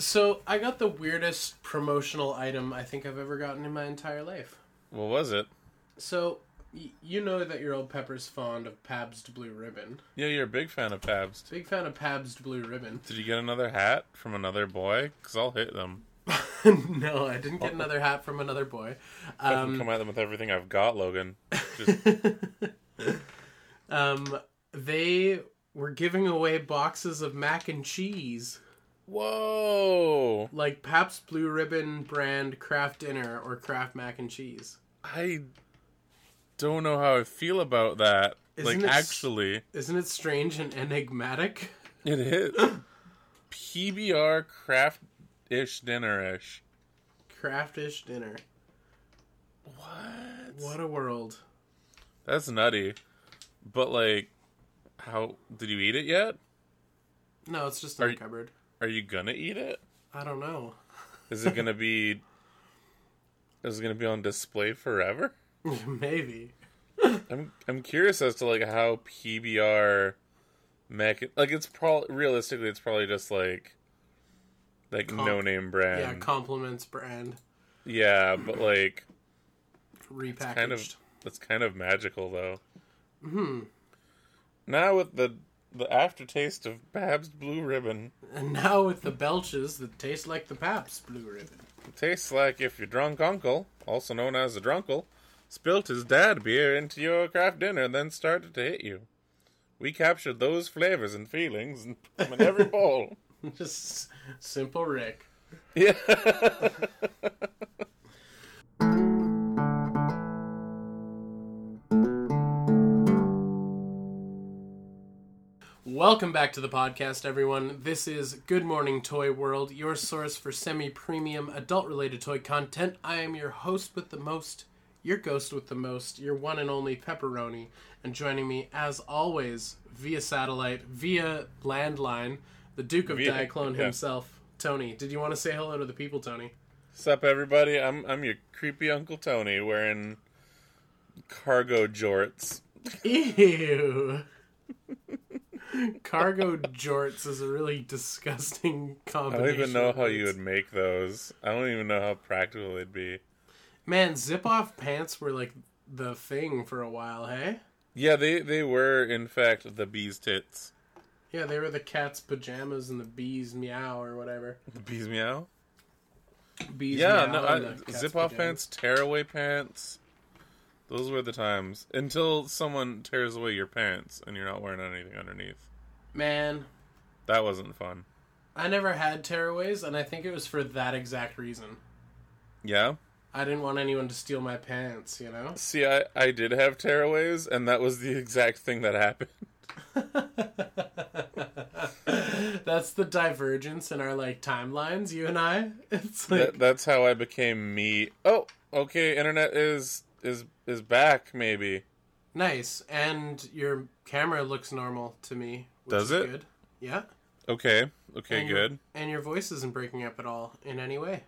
So I got the weirdest promotional item I think I've ever gotten in my entire life. What was it? So y- you know that your old Pepper's fond of Pabst Blue Ribbon. Yeah, you're a big fan of Pabst. Big fan of Pabst Blue Ribbon. Did you get another hat from another boy? Because I'll hit them. no, I didn't get another hat from another boy. I can Um, come at them with everything I've got, Logan. Just um, they were giving away boxes of mac and cheese, whoa! like Pabst Blue Ribbon brand Kraft Dinner or Kraft Mac and Cheese. I don't know how I feel about that. Isn't like, it actually, Isn't it strange and enigmatic? it is PBR Kraft ish dinner ish. Craftish dinner. What? What a world. That's nutty. But like, how did you eat it yet? No, it's just in Are the cupboard. Are you gonna eat it? I don't know. Is it gonna be? Is it gonna be on display forever? Maybe. I'm I'm curious as to like how PBR mac like it's probably realistically it's probably just like like Com- no name brand. yeah, compliments brand Yeah, but like repackaged. kind of that's kind of magical though. Hmm. Now with the the aftertaste of Pabst Blue Ribbon, And now with the belches that taste like the Pabst Blue Ribbon. it tastes like if your drunk uncle, also known as a drunkle, spilt his dad beer into your Kraft dinner and then started to hit you. We captured those flavors and feelings and put them in every bowl. Just simple Rick. Yeah. Welcome back to the podcast, everyone. This is Good Morning Toy World, your source for semi premium adult related toy content. I am your host with the most, your ghost with the most, your one and only Pepperoni. And joining me, as always, via satellite, via landline, the Duke of Via- Diaclone yeah. himself, Tony. Did you want to say hello to the people, Tony? Sup, everybody? I'm I'm your creepy Uncle Tony wearing cargo jorts. Ew. Cargo jorts is a really disgusting combination. I don't even know how you would make those. I don't even know how practical it'd be. Man, zip off pants were like the thing for a while, hey? Yeah, they they were in fact the bee's tits. Yeah, they were the cat's pajamas and the bees meow or whatever. The bees meow. Bees Yeah, meow no, I, zip off pajamas. pants, tearaway pants. Those were the times until someone tears away your pants and you're not wearing anything underneath. Man, That wasn't fun. I never had tearaways, and I think it was for that exact reason. Yeah. I didn't want anyone to steal my pants, you know? See, I I did have tearaways, and that was the exact thing that happened. That's the divergence in our like timelines, you and I. It's like That, that's how I became me. Oh, okay. Internet is is is back. Maybe nice, and your camera looks normal to me. Which Does is it? Good. Yeah. okay. Okay, and your- good. and your voice isn't breaking up at all in any way.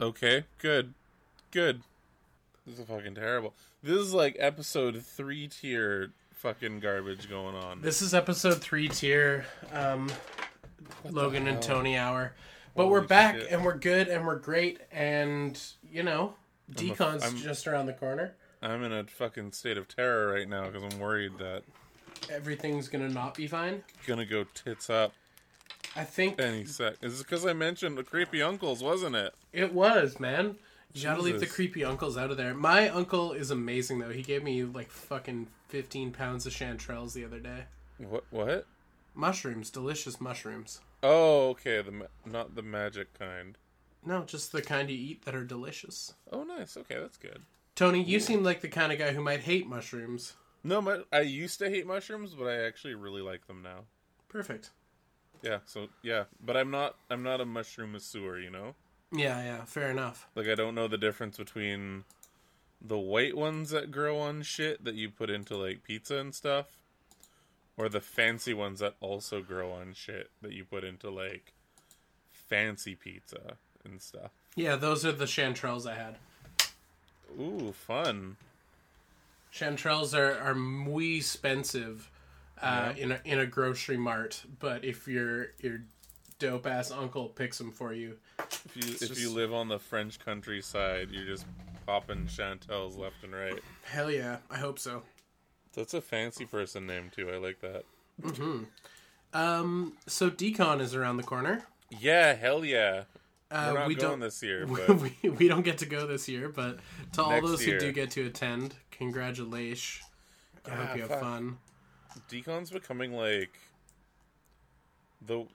Okay, good, good. This is fucking terrible. This is like episode three tier fucking garbage going on. This is episode three tier, um, Logan and? Tony hour, but Holy we're back shit. and we're good and we're great and you know, decon's just around the corner. I'm in a fucking state of terror right now because I'm worried that Everything's gonna not be fine. gonna go tits up I think any sec. Is it because I mentioned the creepy uncles, wasn't it? it was man. You gotta leave the creepy uncles out of there. My uncle is amazing though. He gave me like fucking fifteen pounds of chanterelles the other day. What? What? Mushrooms, delicious mushrooms. Oh, okay. The ma- not the magic kind. No, just the kind you eat that are delicious. Oh, nice. Okay, that's good. Tony, you seem like the kind of guy who might hate mushrooms. No, my, I used to hate mushrooms, but I actually really like them now. Perfect. Yeah, so yeah, but I'm not I'm not a mushroom masseur, you know? Yeah, yeah, fair enough. Like I don't know the difference between the white ones that grow on shit that you put into like pizza and stuff or the fancy ones that also grow on shit that you put into like fancy pizza and stuff. Yeah, those are the chanterelles I had. Ooh, fun. Chanterelles are are muy expensive uh, Yeah. in a in a grocery mart, but if you're you're dope ass uncle picks them for you. If you if you live on the French countryside, you're just popping Chantels left and right. Hell yeah, I hope so. That's a fancy person name too. I like that. Mm-hmm. Um, so Decon is around the corner. Yeah, hell yeah. Uh, We're not we going don't. this year, but we, we don't get to go this year, but to all Next those year. who do get to attend, congratulations. I Yeah, hope you have fuck. fun. Decon's becoming like the oh,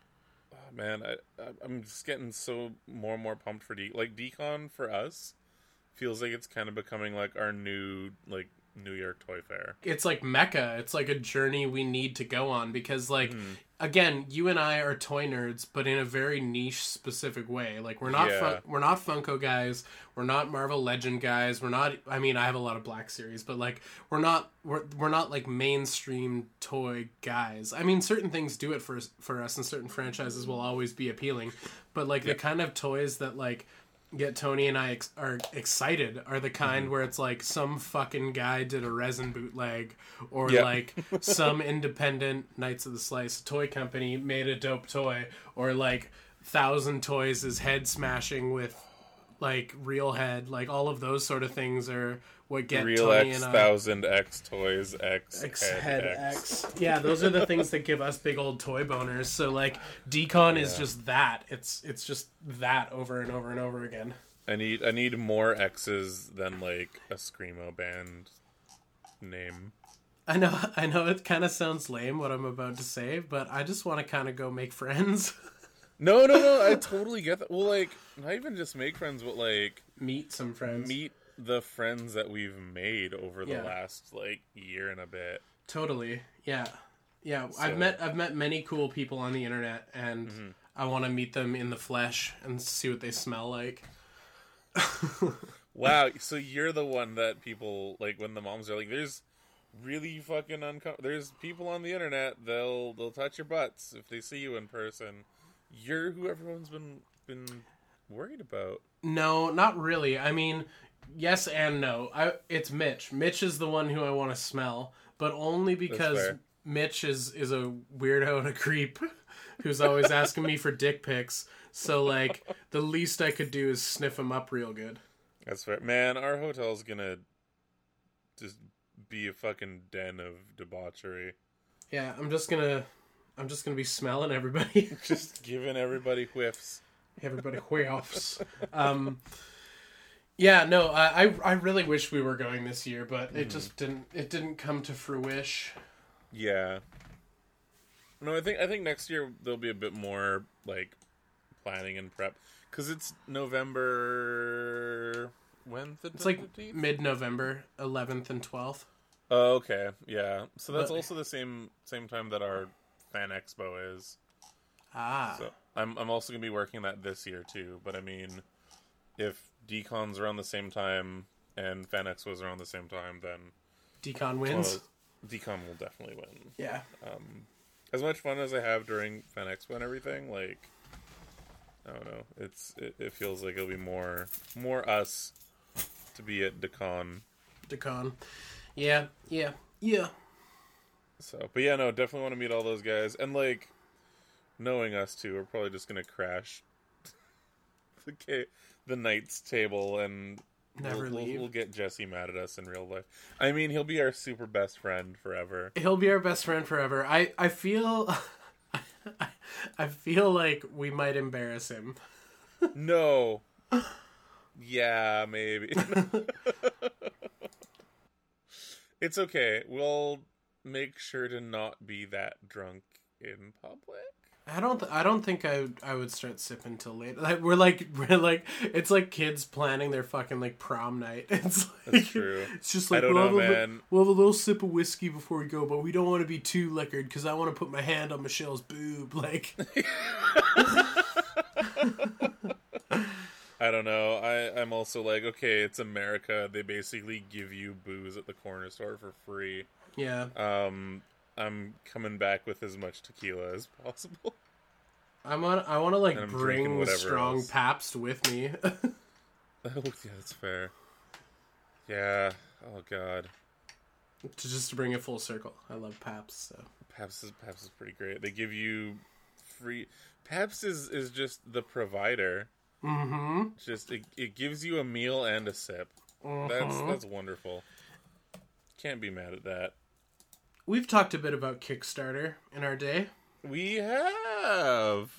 man. I I- I'm just getting so more and more pumped for De like Decon for us feels like it's kind of becoming like our new like New York Toy Fair. It's like Mecca. It's like a journey we need to go on because, like, Mm-hmm. again, you and I are toy nerds, but in a very niche, specific way. Like, we're not Yeah. fun- we're not Funko guys. We're not Marvel Legend guys. We're not. I mean, I have a lot of Black Series, but like, we're not. We're we're not like mainstream toy guys. I mean, certain things do it for for us, and certain franchises will always be appealing. But like the kind of toys that like get Tony and I ex- are excited are the kind Mm-hmm. where it's like some fucking guy did a resin bootleg or Yeah. like some independent Knights of the Slice toy company made a dope toy or like Thousand Toys is head smashing with like real head like all of those sort of things are what get Real Tony X thousand X toys X, X head, head X. X. Yeah, those are the things that give us big old toy boners. So like Decon is just that. It's it's just that over and over and over again. I need I need more X's than like a screamo band name. I know I know it kind of sounds lame what I'm about to say, but I just want to kind of go make friends, No, no, no. I totally get that. Well, like not even just make friends, but like meet some friends. meet the friends that we've made over the Yeah. last like year and a bit. Totally. Yeah. Yeah, So- I've met I've met many cool people on the internet and Mm-hmm. I want to meet them in the flesh and see what they smell like. Wow, so you're the one that people like when the moms are like, "There's really fucking uncomfortable." There's people on the internet they'll they'll touch your butts if they see you in person. You're who everyone's been been worried about. No, not really. I mean, yes and no. I it's Mitch. Mitch is the one who I want to smell, but only because. Mitch is is a weirdo and a creep who's always asking me for dick pics. So like the least I could do is sniff him up real good. That's fair, man. Our hotel's gonna just be a fucking den of debauchery. Yeah, I'm just going to I'm just going to be smelling everybody. Just giving everybody whiffs. everybody whiffs. Um yeah, no, I, I I really wish we were going this year, but it just didn't it didn't come to fruition. Yeah. No, I think I think next year there'll be a bit more like planning and prep because it's November. When the It's like mid-November, 11th and 12th. Oh, okay, yeah. So that's But- also the same same time that our fan expo is. Ah. So I'm I'm also gonna be working that this year too. But I mean, if Decon's around the same time and fan expo's around the same time, then Decon wins. well, Decon will definitely win. yeah. Um, as much fun as I have during Fan Expo and everything, like I don't know, it's it, it feels like it'll be more more us to be at Decon. Decon. Yeah, yeah, yeah. So, but yeah, no, definitely want to meet all those guys, and like knowing us too, we're probably just gonna crash the ca- the Knights table and. Never we'll, we'll- leave. We'll get Jesse mad at us in real life. I mean, he'll be our super best friend forever. He'll be our best friend forever. I I feel I feel like we might embarrass him. No. Yeah, maybe. it's okay. We'll make sure to not be that drunk in public. I don't th- I don't think I I would start sipping till late. Like we're like we're like it's like kids planning their fucking like prom night. It's like That's true. It's just I like don't we'll, know, have li- we'll have a little sip of whiskey before we go, but we don't want to be too liquored because I want to put my hand on Michelle's boob. Like I don't know. I, I'm also like, okay, it's America. They basically give you booze at the corner store for free. Yeah, Um, I'm coming back with as much tequila as possible. I'm on. I want to like bring strong else. Pabst with me. oh, yeah, that's fair. Yeah. Oh, God. to just to bring it full circle. I love Pabst. So Pabst is Pabst is pretty great. They give you free Peps is is just the provider. Mm-hmm. Just it, it gives you a meal and a sip. That's that's wonderful. Can't be mad at that. We've talked a bit about Kickstarter in our day. We have.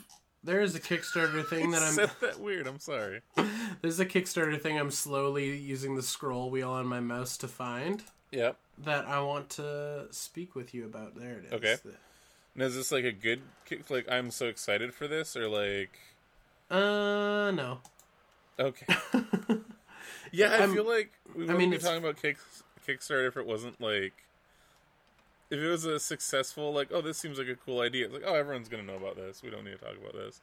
There is a Kickstarter thing that I'm said that weird. I'm sorry. there's a Kickstarter thing I'm slowly using the scroll wheel on my mouse to find Yep. that I want to speak with you about. There it is. Okay. Now, is this like a good kick? Like I'm so excited for this, or like Uh no. okay? yeah, I I'm- feel like we wouldn't mean, be it's- talking about kick, Kickstarter if it wasn't like if it was a successful like oh this seems like a cool idea. It's like oh everyone's gonna know about this. We don't need to talk about this.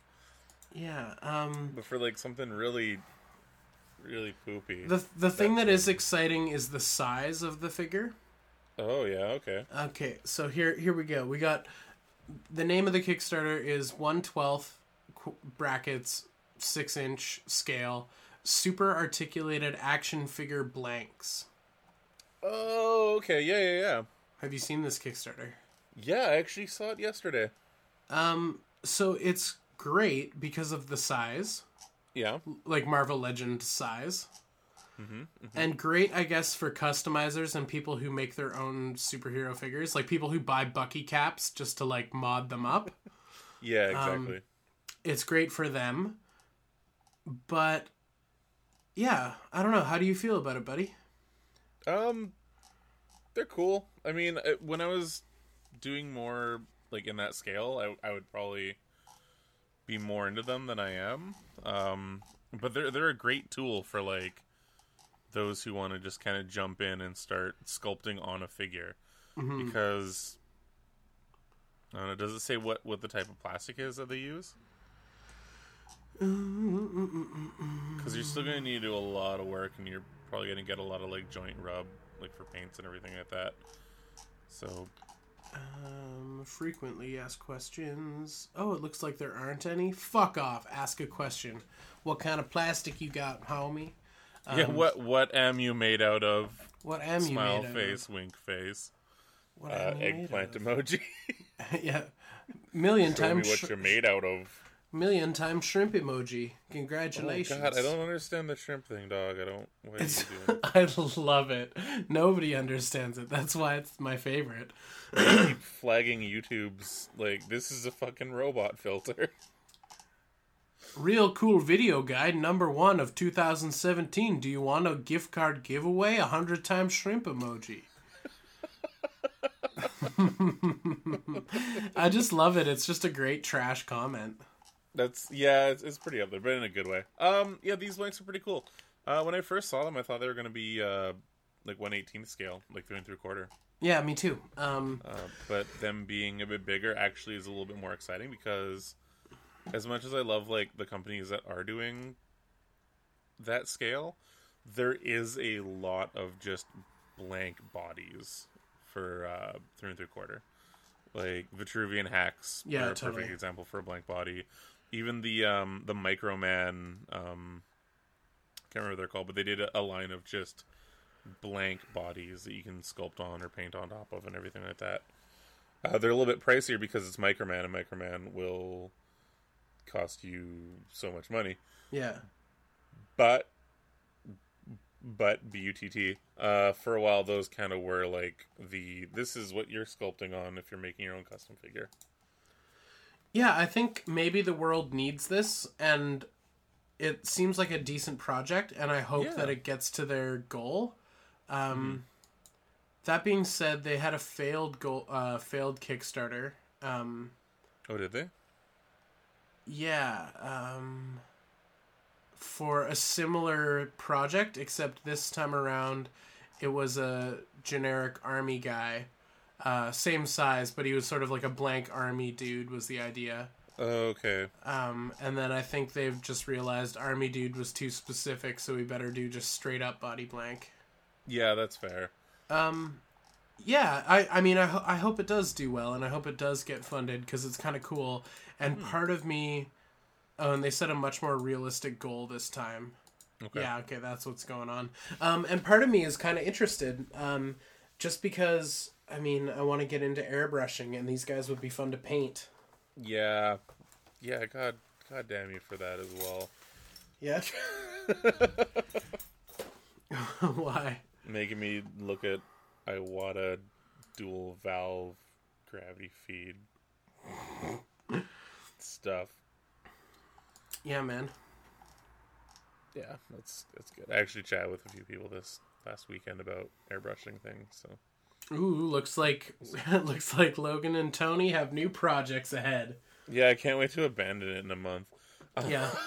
Yeah. Um But for like something really, really poopy. the the thing that is exciting is the size of the figure. oh yeah, okay. Okay, so here here we go. We got the name of the Kickstarter is one twelfth brackets six inch scale super articulated action figure blanks. Oh okay, yeah yeah yeah. Have you seen this Kickstarter? Yeah, I actually saw it yesterday. Um, so it's great because of the size, Yeah. like Marvel Legend size. And great, I guess, for customizers and people who make their own superhero figures, like people who buy Bucky caps just to like mod them up. Yeah, exactly. it's great for them. But yeah, I don't know. How do you feel about it, buddy? Um, they're cool. I mean, when I was doing more like in that scale, I I would probably be more into them than I am. Um, but they're they're a great tool for like those who want to just kind of jump in and start sculpting on a figure because. I don't know. Does it say what, what the type of plastic is that they use? Because you're still going to need to do a lot of work, and you're probably going to get a lot of like joint rub, like for paints and everything like that. So Um, frequently asked questions. Oh, it looks like there aren't any. Fuck off. Ask a question. What kind of plastic you got, homie? yeah, what what am you made out of? What am you Smile made out face, of? wink face, What uh, am you made eggplant emoji. yeah, million Show me times, what sh- you're made out of. Million times shrimp emoji. Congratulations. Oh. God, I don't understand the shrimp thing, dog. I don't. What are It's, you doing? I love it. Nobody understands it. That's why it's my favorite. Keep flagging YouTube's like this is a fucking robot filter. Real cool video guide number one of 2017. Do you want a gift card giveaway? A hundred times shrimp emoji. I just love it. It's just a great trash comment. That's yeah, it's, it's pretty up there, but in a good way. Um, yeah, these blanks are pretty cool. Uh, when I first saw them, I thought they were going to be uh, like one eighteenth scale, like three and three quarter. Yeah, me too. Um, Uh, but them being a bit bigger actually is a little bit more exciting because, as much as I love like the companies that are doing that scale, there is a lot of just blank bodies for uh, three and three quarter. Like Vitruvian hacks Yeah, are a totally. perfect example for a blank body. Even the um, the Microman, um, can't remember what they're called, but they did a, a line of just blank bodies that you can sculpt on or paint on top of and everything like that. Uh, they're a little bit pricier because it's Microman, and Microman will cost you so much money. yeah. But, but BUTT, uh, for a while those kind of were like the this is what you're sculpting on if you're making your own custom figure. Yeah, I think maybe the world needs this, and it seems like a decent project, and I hope Yeah. that it gets to their goal. Um, That being said, they had a failed goal, uh, failed Kickstarter. Um, Oh, did they? yeah, um, for a similar project, except this time around, it was a generic army guy, uh, same size, but he was sort of like a blank army dude. Was the idea. Okay. Um, and then I think they've just realized Army Dude was too specific, so we better do just straight up body blank. Yeah, that's fair. Um, yeah, I, I mean, I, ho- I hope it does do well, and I hope it does get funded because it's kind of cool. And part of me, oh, and they set a much more realistic goal this time. Okay. Yeah, okay, that's what's going on. Um, and part of me is kind of interested, um, just because I mean, I want to get into airbrushing, and these guys would be fun to paint. Yeah. Yeah, god, god damn you for that as well. Yeah. Why? Making me look at Iwata dual valve gravity feed stuff. Yeah, man. Yeah, that's that's good. I actually chatted with a few people this last weekend about airbrushing things. So Ooh, looks like looks like Logan and Tony have new projects ahead. yeah, I can't wait to abandon it in a month. Yeah.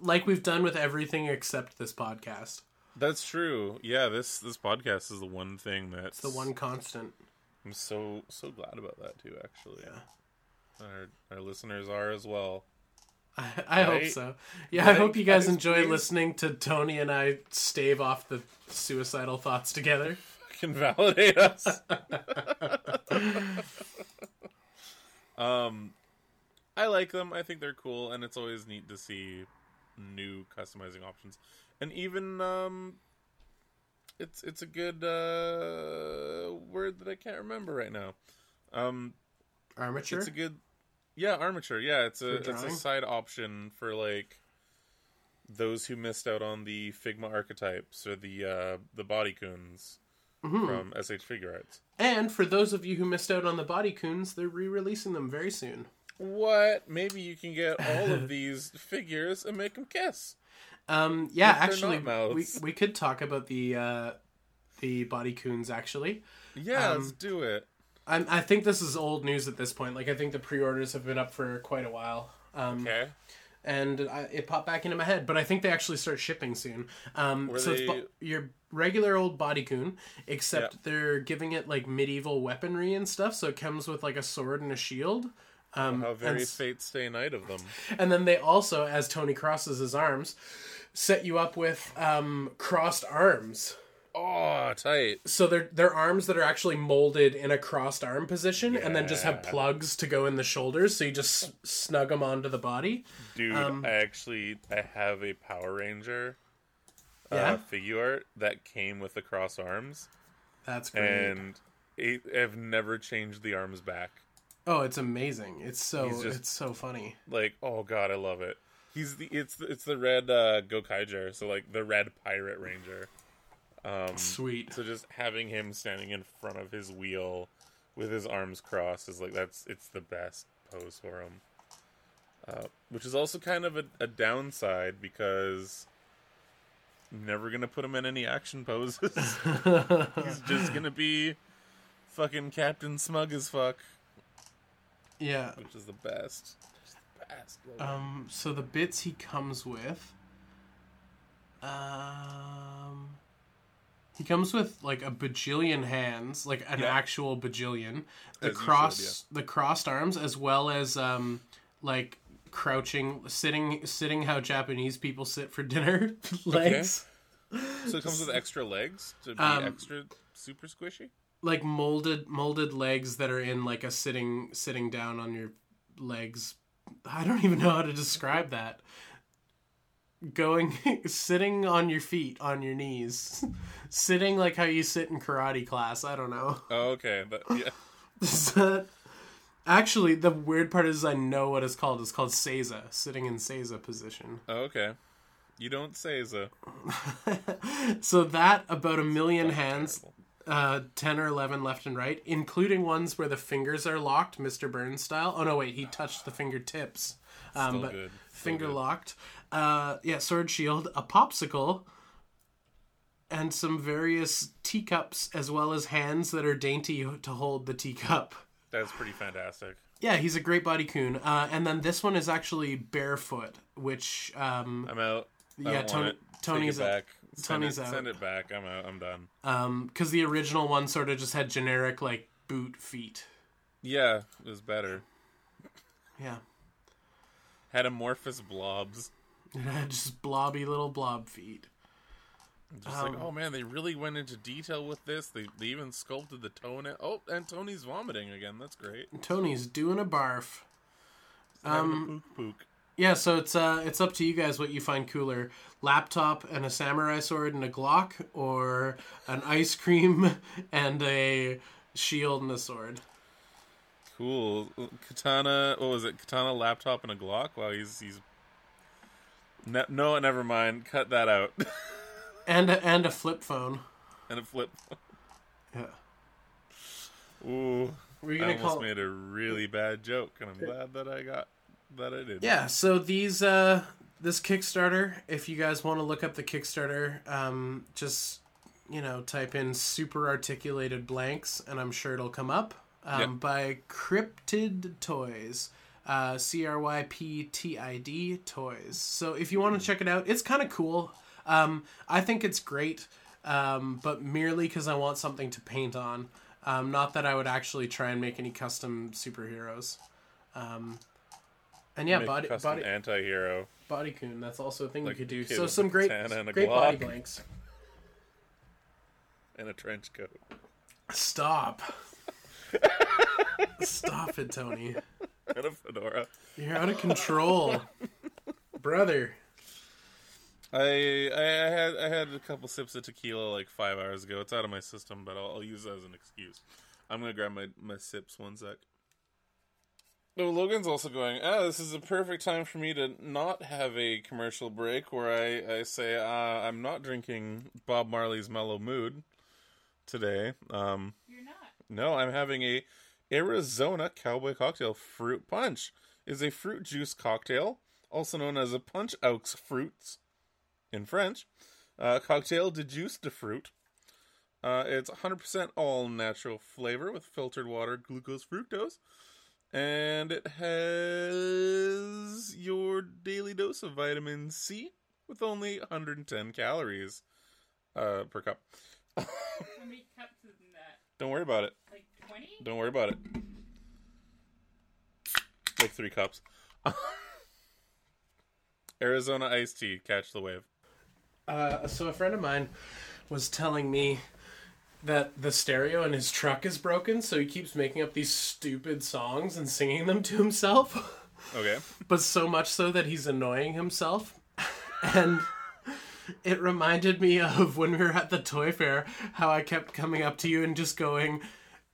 Like we've done with everything except this podcast. That's true. Yeah, this this podcast is the one thing that's It's the one constant. I'm so so glad about that too. Actually, Yeah. our our listeners are as well. I, I hope so. Yeah, I hope you guys enjoy listening to Tony and I stave off the suicidal thoughts together. Can validate us. um, I like them. I think they're cool, and it's always neat to see new customizing options. And even um, it's it's a good uh word that I can't remember right now. Um, Armature? it's a good yeah armature yeah it's a it's a side option for like those who missed out on the figma archetypes or the uh the body Mhm. from sh figure arts And for those of you who missed out on the Body Kuns, they're re-releasing them very soon. what maybe you can get all of these figures and make them kiss Um, yeah, actually, we, we could talk about the uh, the Body Kuns. Actually, yeah Um, let's do it I, I think this is old news at this point. Like, I think the pre-orders have been up for quite a while. Um, okay and I, it popped back into my head. But I think they actually start shipping soon. Um, Were so it's bo- your regular old Body Kun, except Yeah. they're giving it like medieval weaponry and stuff. So it comes with like a sword and a shield. Um, how very s- fate stay night of them and then they also, as Tony crosses his arms, set you up with um, crossed arms. Oh tight So they're they're arms that are actually molded in a crossed arm position, and then just have plugs to go in the shoulders. So you just snug them onto the body. dude Um, i actually i have a power ranger Yeah? uh, Figuart that came with the cross arms That's great. and it, I've never changed the arms back. Oh, it's amazing. It's so just- it's so funny. Like, oh god, I love it. He's the it's the, it's the red uh, Gokaiger, so like the red pirate ranger. Um, Sweet. so just having him standing in front of his wheel with his arms crossed is like that's it's the best pose for him. Uh, which is also kind of a, a downside because I'm never gonna put him in any action poses. He's just gonna be fucking Captain Smug as fuck, yeah. which is the best. Just the best. Um so the bits he comes with um he comes with like a bajillion hands, like an Yeah. actual bajillion. The As you should, cross the crossed arms as well as um like crouching sitting sitting how Japanese people sit for dinner legs. so it comes with extra legs to be Um, extra super squishy. like molded molded legs that are in like a sitting sitting down on your legs i don't even know how to describe that going sitting on your feet on your knees sitting like how you sit in karate class i don't know Oh, okay. But, yeah. That- actually the weird part is i know what it's called it's called seiza sitting in seiza position Oh, okay. You don't say so. that about a million hands uh, 10 or 11 left and right, including ones where the fingers are locked, Mr. Burns style. Oh, no, wait, he touched the fingertips. Um, but good. Finger locked. Uh, yeah, sword shield, a popsicle, and some various teacups, as well as hands that are dainty to hold the teacup. That's pretty fantastic. Yeah, he's a great Body Kun. Uh, and then this one is actually barefoot, which um, I'm out. I Yeah, Tony- Tony's Take it out. back. Send Tony's it, out. Send it back. I'm out. I'm done. um, because the original one sort of just had generic like boot feet. Yeah, it was better. Yeah. Had amorphous blobs. Just blobby little blob feet. Just Um, like, oh man, they really went into detail with this. They, they even sculpted the tone. Oh, and Tony's vomiting again. That's great. Tony's doing a barf. Um, a pook pook. Yeah, so it's uh it's up to you guys what you find cooler. Laptop and a samurai sword and a Glock or an ice cream and a shield and a sword. Cool. Katana. What was it? Katana laptop and a Glock. Wow, he's he's. Ne- no, never mind. Cut that out. And a, and a flip phone. and a flip. Yeah. Ooh, Were you I gonna almost call? made a really bad joke, and I'm glad that I got that I did. Yeah. So these uh this Kickstarter, if you guys want to look up the Kickstarter, um, just you know type in super articulated blanks, and I'm sure it'll come up. Um, Yeah. by Cryptid Toys. Uh, C R Y P T I D Toys. So if you want to check it out, it's kind of cool. Um, I think it's great, um, but merely because I want something to paint on. Um, not that I would actually try and make any custom superheroes. Um, and yeah, Make body body anti-hero. Body Kun. That's also a thing Like you could do. So some great, katana and a great body blanks. and a trench coat. Stop. Stop it, Tony. And a fedora. You're out of control, brother. I, I I had I had a couple sips of tequila like five hours ago. It's out of my system, but I'll, I'll use that as an excuse. I'm gonna grab my my sips one sec. Oh, Logan's also going. Ah, this is a perfect time for me to not have a commercial break where I I say uh, I'm not drinking Bob Marley's Mellow Mood today. Um, You're not. no, I'm having a Arizona Cowboy Cocktail Fruit Punch. Is a fruit juice cocktail, also known as a punch aux fruits in French. Uh, cocktail de juice de fruit. Uh, it's 100% all natural flavor with filtered water, glucose, fructose, and it has your daily dose of vitamin C with only 110 calories uh, per cup. How many cups is in that? Don't worry about it. Like 20? Don't worry about it. Like three cups. Arizona iced tea. Catch the wave. Uh, so a friend of mine was telling me that the stereo in his truck is broken, so he keeps making up these stupid songs and singing them to himself. Okay. but so much so that he's annoying himself. and it reminded me of when we were at the toy fair, how I kept coming up to you and just going,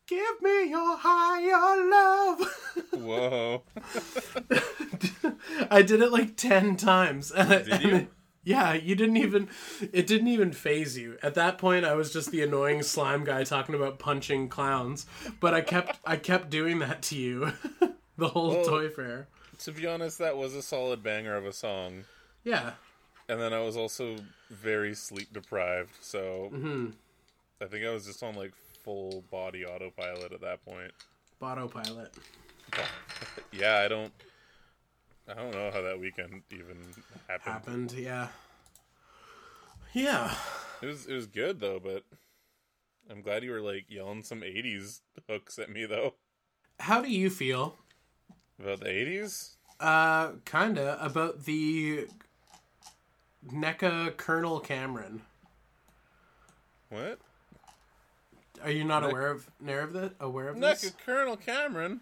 Give me your higher love. Whoa. I did it like 10 times. And Did you? it- yeah, you didn't even, it didn't even phase you. At that point, I was just the annoying slime guy talking about punching clowns. But I kept, I kept doing that to you the whole Well- toy fair. To be honest, that was a solid banger of a song. Yeah. And then I was also very sleep deprived, so hmm I think I was just on like full body autopilot at that point. Autopilot. Yeah, I don't I don't know how that weekend even happened. happened. Yeah. Yeah. It was it was good though, but I'm glad you were like yelling some 80s hooks at me though. How do you feel? About the 80s? Uh, kinda about the NECA Colonel Cameron. What? Are you not Nec- aware of aware of that? Aware of NECA this? Colonel Cameron.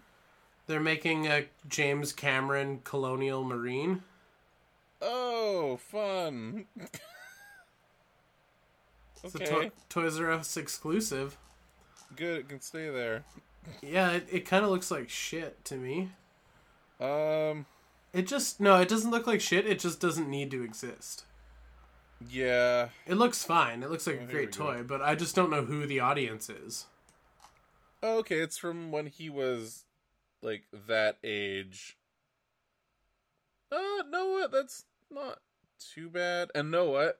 They're making a James Cameron Colonial Marine. Oh, fun. It's a okay, to- Toys R Us exclusive. good. It can stay there. Yeah, it, it kind of looks like shit to me. Um, It just no, it doesn't look like shit. It just doesn't need to exist. Yeah. It looks fine. It looks like Oh, a great toy, but I just don't know who the audience is. Oh, okay, it's from when he was like that age. Uh, no what? That's not too bad. And know what?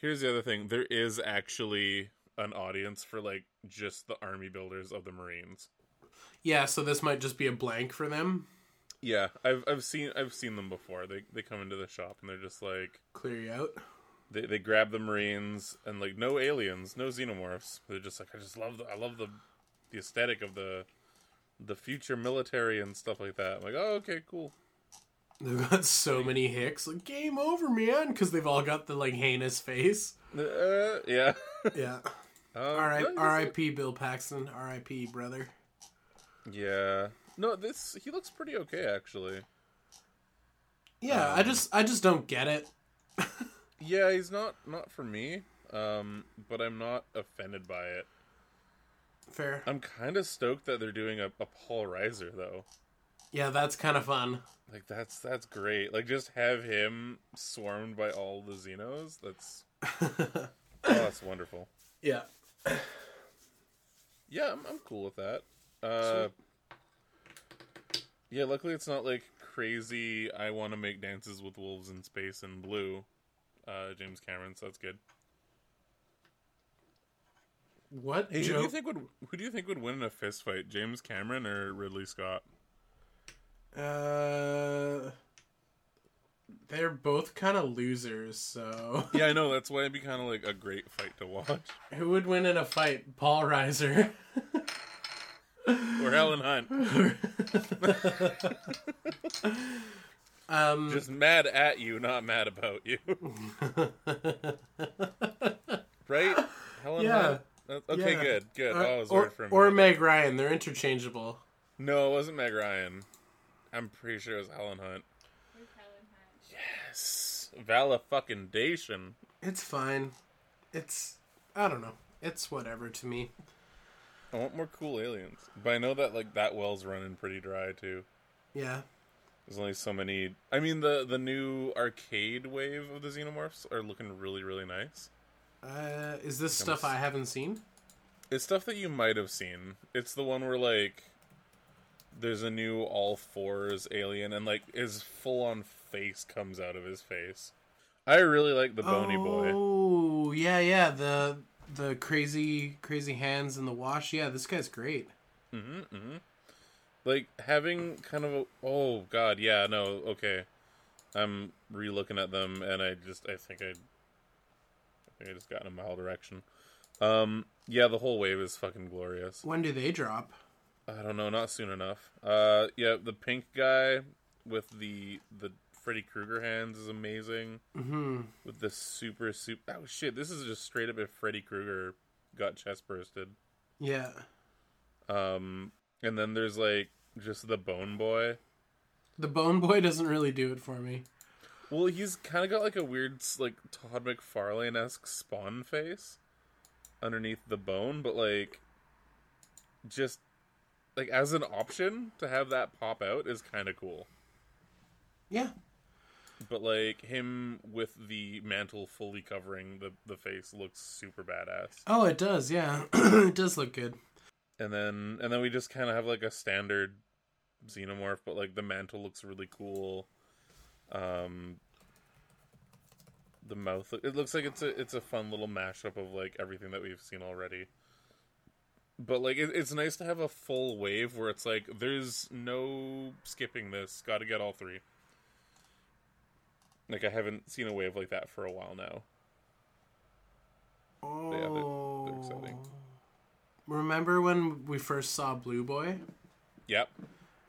Here's the other thing. There is actually an audience for like just the army builders of the Marines. Yeah, so this might just be a blank for them. Yeah, I've I've seen I've seen them before. They they come into the shop and they're just like Clear you out. They they grab the Marines and like no aliens, no xenomorphs. They're just like I just love the I love the the aesthetic of the the future military and stuff like that. I'm like, oh okay, cool. They've got so many hicks. Like game over, man, because they've all got the like heinous face. Uh, yeah. Yeah. Um, All right. R.I.P. Bill Paxton. R.I.P. Brother. Yeah. No, this he looks pretty okay actually. Yeah, I Um, just I just don't get it. Yeah, he's not not for me. Um, but I'm not offended by it. Fair. I'm kind of stoked that they're doing a, a Paul Reiser though. Yeah, that's kind of fun. Like that's that's great. Like just have him swarmed by all the Xenos. That's oh, that's wonderful. yeah. Yeah, I'm I'm cool with that. Uh, yeah, luckily it's not like crazy. I want to make dances with wolves in space and blue. Uh, James Cameron, so that's good. What Hey, who do you think would who do you think would win in a fist fight, James Cameron or Ridley Scott? Uh, they're both kind of losers. So Yeah, I know. That's why it'd be kind of like a great fight to watch. who would win in a fight? Paul Reiser. Or Helen Hunt, um. just mad at you, not mad about you, right? Helen Yeah. Hunt. That- Okay, Yeah. good, good. Uh, oh, or or. Meg Ryan. They're interchangeable. No, it wasn't Meg Ryan. I'm pretty sure it was Helen Hunt. Where's Helen Hunt? Yes, Vala fucking Dation. It's fine. It's I don't know. It's whatever to me. I want more cool aliens, but I know that like that well's running pretty dry too. Yeah. There's only so many. I mean, the the new arcade wave of the xenomorphs are looking really really nice. Uh, is this stuff I haven't seen? It's stuff that you might have seen. It's the one where like there's a new all fours alien and like his full on face comes out of his face. I really like the bony boy. Oh yeah, yeah. The the crazy crazy hands in the wash. Yeah, this guy's great. Like having kind of a oh god, yeah, no, okay. I'm re-looking at them and I just I think I I think I just got in a mild direction. Um yeah, the whole wave is fucking glorious. When do they drop? I don't know, not soon enough. Uh, yeah, the pink guy with the the Freddy Krueger hands is amazing. hmm With the super super oh shit, this is just straight up if Freddy Krueger got chest bursted. Yeah. Um, and then there's like just the Bone Boy. The Bone Boy doesn't really do it for me. Well, he's kind of got like a weird like Todd McFarlane esque Spawn face underneath the bone, but like just like as an option to have that pop out is kind of cool. Yeah. But like him with the mantle fully covering the the face looks super badass. Oh, it does. Yeah, it does look good. And then and then we just kind of have like a standard xenomorph, but like the mantle looks really cool. Um, the mouth it looks like it's a it's a fun little mashup of like everything that we've seen already. But like it, it's nice to have a full wave where it's like there's no skipping this. Got to get all three. Like I haven't seen a wave like that for a while now. Oh. Yeah, they're- they're exciting. Remember when we first saw Blue Boy Yep.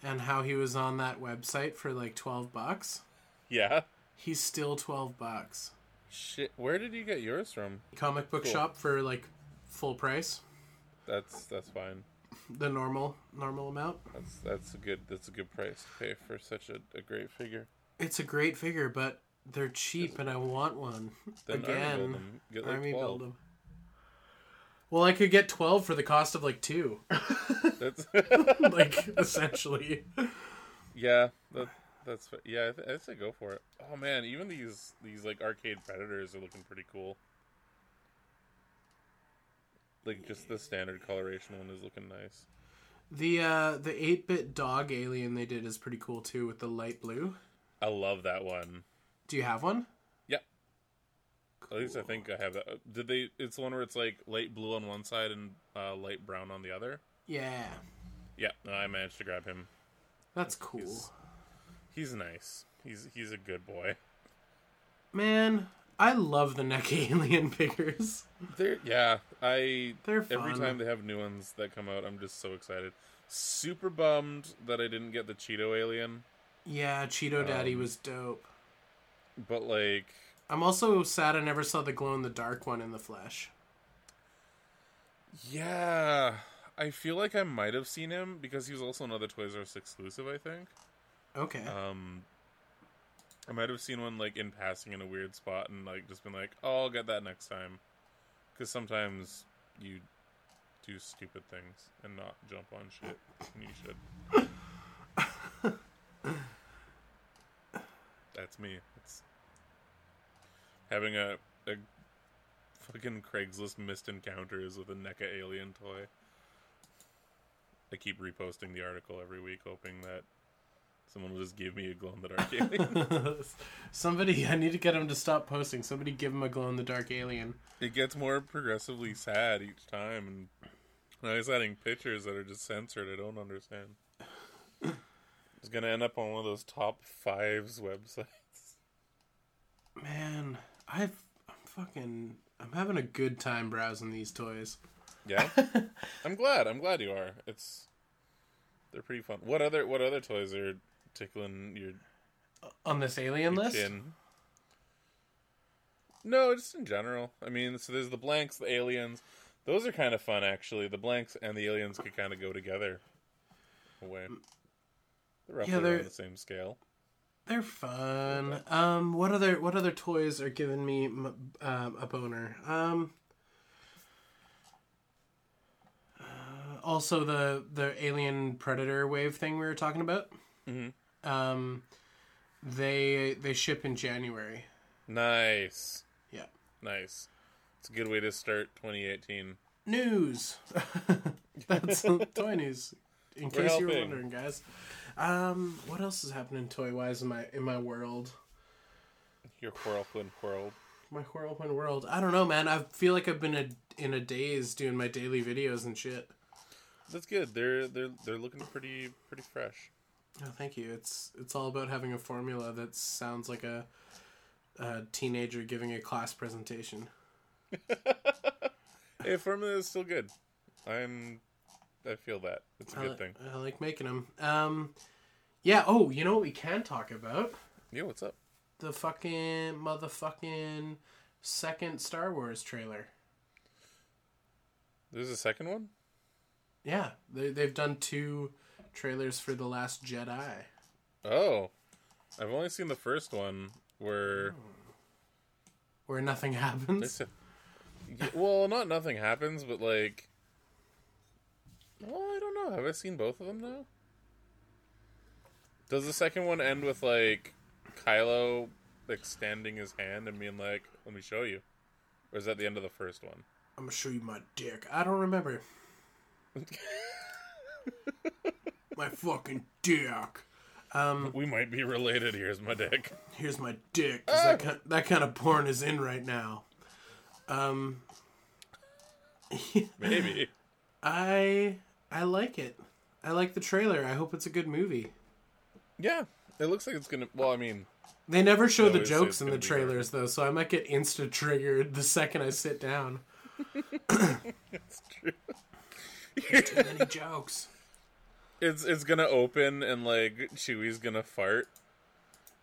and how he was on that website for like twelve bucks? Yeah. He's still twelve bucks. Shit. Where did you get yours from? Comic book Cool. shop for like full price, That's that's fine. the normal normal amount. That's that's a good that's a good price to pay for such a, a great figure. It's a great figure, but they're cheap, and I want one Then army build them. Get like Army 12. build 'em. Well, I could get twelve for the cost of like two, That's like essentially. yeah. That that's yeah. I th- I'd say go for it. Oh man, even these these like arcade predators are looking pretty cool. Like just the standard coloration one is looking nice. The uh the eight bit dog alien they did is pretty cool too with the light blue. I love that one. Do you have one? Yep. At least I think I have that. Uh, Did they? It's the one where it's like light blue on one side and uh, light brown on the other. Yeah, Yeah, no, I managed to grab him. that's cool. He's- He's nice. He's he's a good boy. Man, I love the NECA alien figures. They're yeah. I They're every time they have new ones that come out, I'm just so excited. Super bummed that I didn't get the Cheeto alien, Yeah, Cheeto Daddy Um, was dope. but like I'm also sad I never saw the glow in the dark one in the flesh. yeah, I feel like I might have seen him because he was also another Toys R Us exclusive. I think. Okay. Um, I might have seen one like in passing in a weird spot and like just been like, "Oh, I'll get that next time," because sometimes you do stupid things and not jump on shit. And you should. That's me. Having a a fucking Craigslist missed encounters with a NECA alien toy. I keep reposting the article every week, hoping that someone will just give me a glow in the dark alien. Somebody, I need to get him to stop posting. Somebody give him a glow in the dark alien. it gets more progressively sad each time, and now he's adding pictures that are just censored. I don't understand. It's gonna end up on one of those top fives websites. Man, I've, I'm fucking, I'm having a good time browsing these toys. Yeah, I'm glad. I'm glad you are. It's they're pretty fun. What other what other toys are tickling your, On this alien your list, chin? No, just in general. I mean, so there's the blanks, the aliens. Those are kind of fun, actually. The blanks and the aliens could kind of go together. Away. They're roughly Yeah, they're- around the same scale. They're fun. Um, what other, what other toys are giving me um, a boner? Um. uh, Also, the the alien predator wave thing we were talking about. Mhm. Um, they they ship in January. Nice. Yeah. Nice. It's a good way to start 2018. News. That's toy news. In We're case you were helping. wondering, guys. Um, what else is happening toy wise in my in my world? Your whirlwind world. My whirlwind world. I don't know, man. I feel like I've been a, in a daze doing my daily videos and shit. That's good. They're they're they're looking pretty pretty fresh. Oh, thank you. It's it's all about having a formula that sounds like a, a teenager giving a class presentation. Hey, formula is still good. I'm. I feel that it's a I, good li- thing. I like making them. Um, yeah. Oh, you know what we can talk about? Yeah, what's up? The fucking motherfucking second Star Wars trailer. There's a second one. Yeah, they they've done two trailers for the Last Jedi. Oh, I've only seen the first one where Where nothing happens. said, well, not nothing happens, but like, well, I don't know. Have I seen both of them now? Does the second one end with like Kylo extending his hand and being like, "Let me show you," or is that the end of the first one? I'm gonna show you my dick. I don't remember. my fucking dick. Um, We might be related. Here's my dick. here's my dick. 'cause that, kind, that kind of porn is in right now. Um, Maybe. I I like it. I like the trailer. I hope it's a good movie. Yeah, it looks like it's gonna. Well, I mean, They never show the jokes in the gonna trailers though, so I might get insta triggered the second I sit down. it's true. Too many jokes. It's it's gonna open and like Chewie's gonna fart,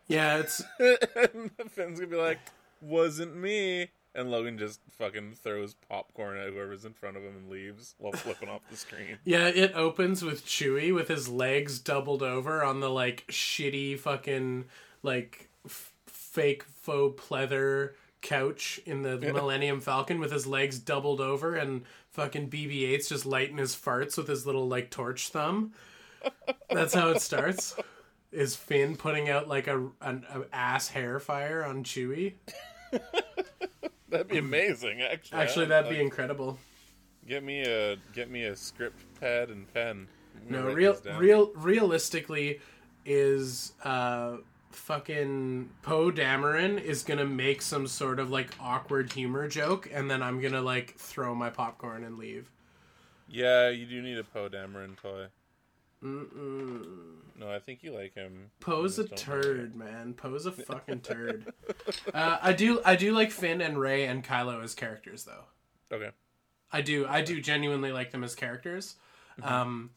Yeah, it's and Finn's gonna be like, "Wasn't me." And Logan just fucking throws popcorn at whoever's in front of him and leaves while flipping off the screen. yeah. It opens with Chewie with his legs doubled over on the like shitty fucking like f- fake faux pleather couch in the Millennium Falcon with his legs doubled over and fucking BB-8's just lighting his farts with his little like torch thumb. That's how it starts. Is Finn putting out like a an a ass hair fire on Chewie? That'd be amazing, actually. Actually, that'd be incredible. Get me a get me a script pad and pen. No, real, real, realistically, is uh, fucking Poe Dameron is gonna make some sort of like awkward humor joke, and then I'm gonna like throw my popcorn and leave. Yeah, you do need a Poe Dameron toy. Mm-mm. No, I think you like him. Poe's a You just don't know turd, man. Poe's a fucking turd. uh, I do, I do like Finn and Rey and Kylo as characters, though. Okay. I do. I do genuinely like them as characters. Um,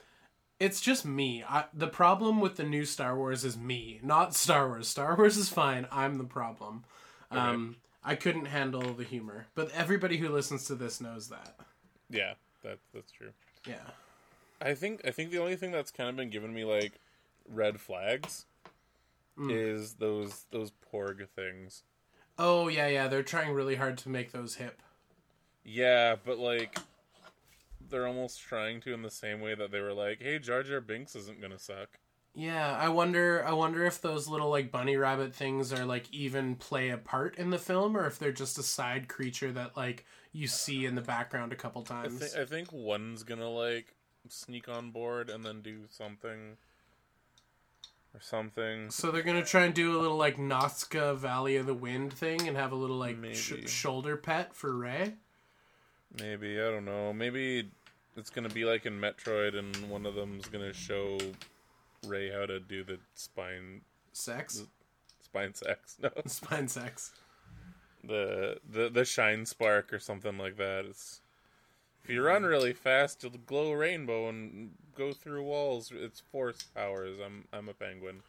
it's just me. I, the problem with the new Star Wars is me, not Star Wars. Star Wars is fine. I'm the problem. Um, I couldn't handle the humor, but everybody who listens to this knows that. Yeah, that that's true. Yeah. I think I think the only thing that's kind of been giving me like red flags Hmm. is those those porg things. Oh yeah, yeah. They're trying really hard to make those hip. Yeah, but like they're almost trying to in the same way that they were like, "Hey, Jar Jar Binks isn't gonna suck." Yeah, I wonder. I wonder if those little like bunny rabbit things are like even play a part in the film, or if they're just a side creature that like you see in the background a couple I, times. I think one's gonna like sneak on board and then do something or something. So they're gonna try and do a little like Nausicaä Valley of the Wind thing and have a little like sh- shoulder pet for Rey. Maybe I don't know. Maybe it's gonna be like in Metroid, and one of them's gonna show Rey how to do the spine Sex, spine sex. No, spine sex. the the the shine spark or something like that. It's if you run really fast, you'll glow rainbow and go through walls. It's force powers. I'm I'm a penguin.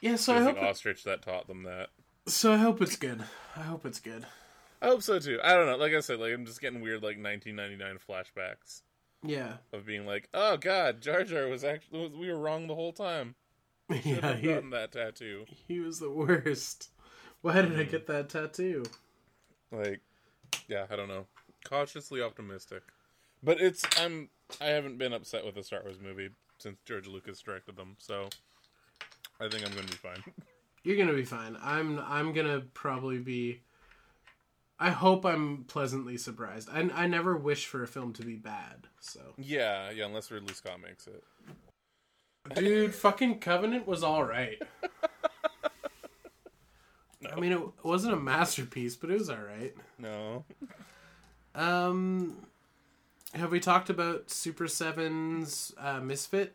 Yeah, so So I the hope. ostrich that taught them that. So I hope it's good. I hope it's good. I hope so too. I don't know. Like I said, like I'm just getting weird like 1999 flashbacks Yeah, of being like, oh god, Jar Jar was actually we were wrong the whole time. Should yeah. have He, gotten that tattoo. he was the worst. Why did I mm-hmm. get that tattoo? Like, yeah, I don't know. Cautiously optimistic, but it's I'm I haven't been upset with a Star Wars movie since George Lucas directed them, so I think I'm gonna be fine. You're gonna be fine. I'm. I'm gonna probably be. I hope I'm pleasantly surprised. I, I never wish for a film to be bad. So, yeah, yeah, unless Ridley Scott makes it. dude, fucking Covenant was all right. I mean, it wasn't a masterpiece, but it was all right. No, Um, have we talked about Super Seven's uh, Misfit?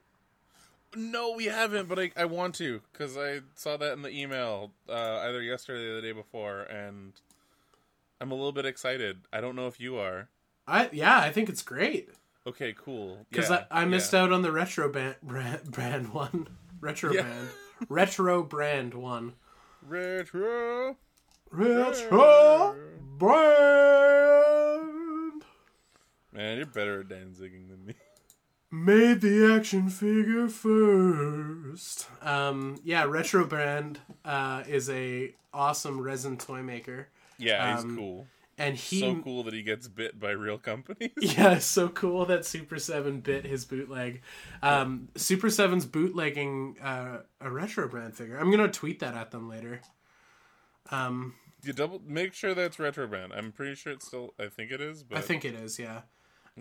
no, we haven't, but I I want to because I saw that in the email uh, either yesterday or the day before, and I'm a little bit excited. I don't know if you are. I yeah, I think it's great Okay, cool. because Yeah, I, I missed yeah. out on the retro band brand, brand one, retro Yeah. band, retro brand one. Retro. Retro brand Man, you're better at danziging than me. made the action figure first. Um, yeah, retro brand uh, is a awesome resin toy maker, Yeah, he's Um, cool. and he so cool that he gets bit by real companies. Yeah, so cool that Super Seven bit his bootleg. Um, Super Seven's bootlegging uh, a retro brand figure. I'm gonna tweet that at them later. Um, you double make sure that's retroband. I'm pretty sure it's still. I think it is, but I think it is. Yeah.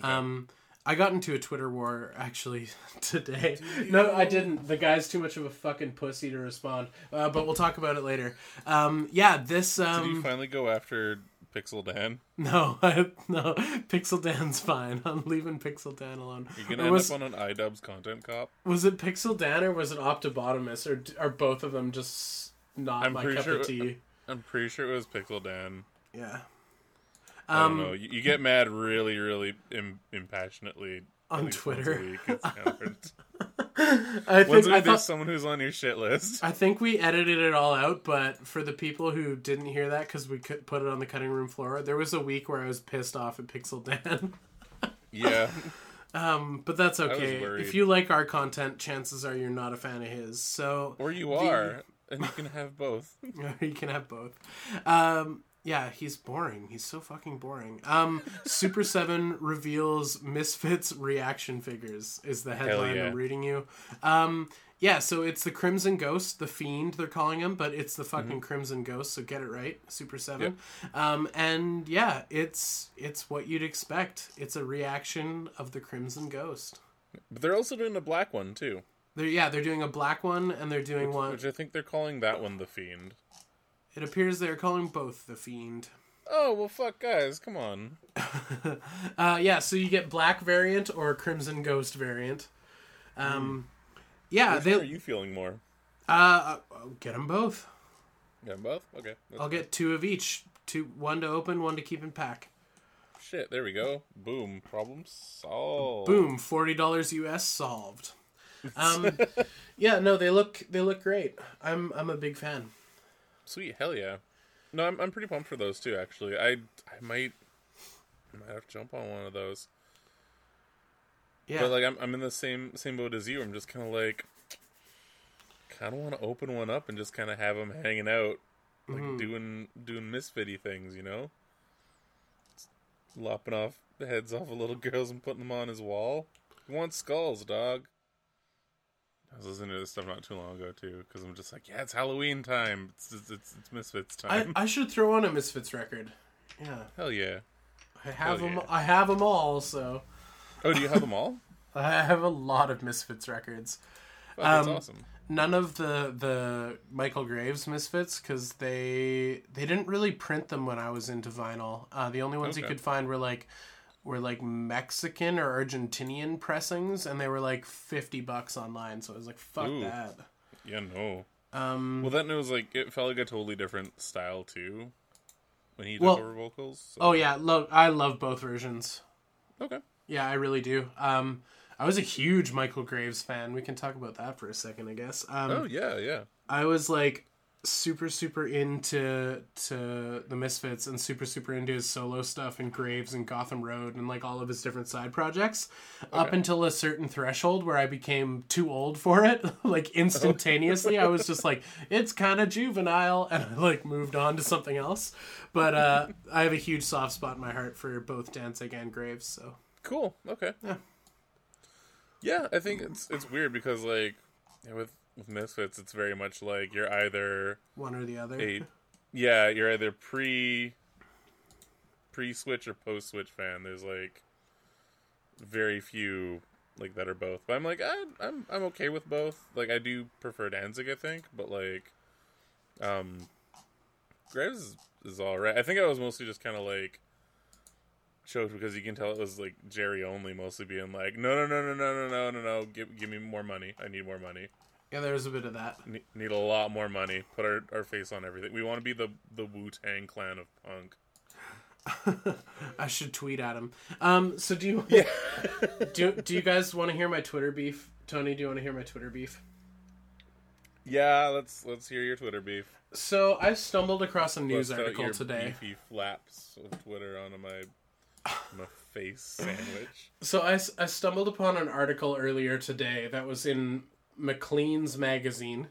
Um, I got into a Twitter war actually today. No, I didn't. The guy's too much of a fucking pussy to respond. Uh, but we'll talk about it later. Um, yeah, this. did you Um, finally go after Pixel Dan? no, no. Pixel Dan's fine. I'm leaving Pixel Dan alone. You're gonna Or end was- up on an iDubbbz content cop. Was it Pixel Dan or was it Optibotimus or are both of them just not I'm my cup sure- of tea? I'm pretty sure it was Pixel Dan. Yeah. I Um, don't know. You, you get mad really, really Im- impassionately On at least once a Twitter. week. It's kind of hard. I think I thought someone who's on your shit list. I think we edited it all out, but for the people who didn't hear that because we could put it on the cutting room floor, there was a week where I was pissed off at Pixel Dan. Yeah, um, but that's okay. If you like our content, chances are you're not a fan of his. So or you The- are, and you can have both. you can have both. Um, yeah, he's boring. He's so fucking boring. Um, Super Seven reveals Misfits reaction figures is the headline yeah. I'm reading you. Um, yeah, so it's the Crimson Ghost, the Fiend they're calling him, but it's the fucking Mm-hmm. Crimson Ghost. So get it right, Super Seven. Um, and yeah, it's it's what you'd expect. It's a reaction of the Crimson Ghost. But they're also doing a black one too, They're yeah, they're doing a black one and they're doing one. which I think they're calling that one the Fiend. It appears they're calling both the Fiend. Oh well, fuck guys, come on. Uh, yeah, so you get black variant or crimson ghost variant. Um, yeah, Which they. are you feeling more? Uh, I'll get them both. Yeah, both. Okay. That's I'll get two of each. Two, one to open, one to keep in pack. Shit, there we go. Boom. Problem solved. Boom, forty dollars US solved. Um, yeah, no, they look they look great. I'm I'm a big fan. Sweet, hell yeah. No, I'm I'm pretty pumped for those too. Actually, I I might I might have to jump on one of those. Yeah, But like, I'm I'm in the same same boat as you. I'm just kind of like, kind of want to open one up and just kind of have them hanging out, like Mm-hmm. doing doing misfitty things, you know. lopping off the heads off of little girls and putting them on his wall. He wants skulls, dog. I was listening to this stuff not too long ago too, because I'm just like, yeah, it's Halloween time. It's it's, it's, it's Misfits time. I should throw on a Misfits record. Yeah, Hell yeah. I have Hell them. yeah. I have them all. So Oh, do you have them all? I have a lot of Misfits records. That's Um, awesome. None of the the Michael Graves Misfits because they they didn't really print them when I was into vinyl. Uh, the only ones you could find were like were like Mexican or Argentinian pressings, and they were like fifty bucks online. So I was like, fuck Ooh. that. Yeah, no. Um, Well, then it was like it felt like a totally different style too, when he took Well- over vocals. so- oh yeah, lo- I love both versions. Okay. Yeah, I really do. Um, I was a huge Michael Graves fan. We can talk about that for a second, I guess. Um, Oh yeah, yeah. I was like super super into to the Misfits and super super into his solo stuff and Graves and Gotham Road and like all of his different side projects up until a certain threshold where I became too old for it like instantaneously I was just like it's kind of juvenile and I like moved on to something else but uh I have a huge soft spot in my heart for both Danzig and Graves so Cool. Okay. Yeah. Yeah, I think it's it's weird because like with with Misfits, it's very much like you're either one or the other a yeah, you're either pre pre switch or post switch fan. There's like very few like that are both. But I'm like I, I'm I'm okay with both. Like I do prefer Danzig, I think, but like um Graves is, is all right. I think I was mostly just kind of like choked because you can tell it was like Jerry Only mostly being like no no no no no no no no no give give me more money. I need more money. Yeah there's a bit of that Ne- need a lot more money. Put our, our face on everything. We want to be the the Wu Tang clan of punk. I should tweet at him. Um, so do you yeah. do do you guys want to hear my Twitter beef? Tony, do you want to hear my Twitter beef? Yeah, let's let's hear your Twitter beef. So I stumbled across a news article today. Beefy flaps of Twitter onto my my face sandwich. So I I stumbled upon an article earlier today that was in Maclean's magazine.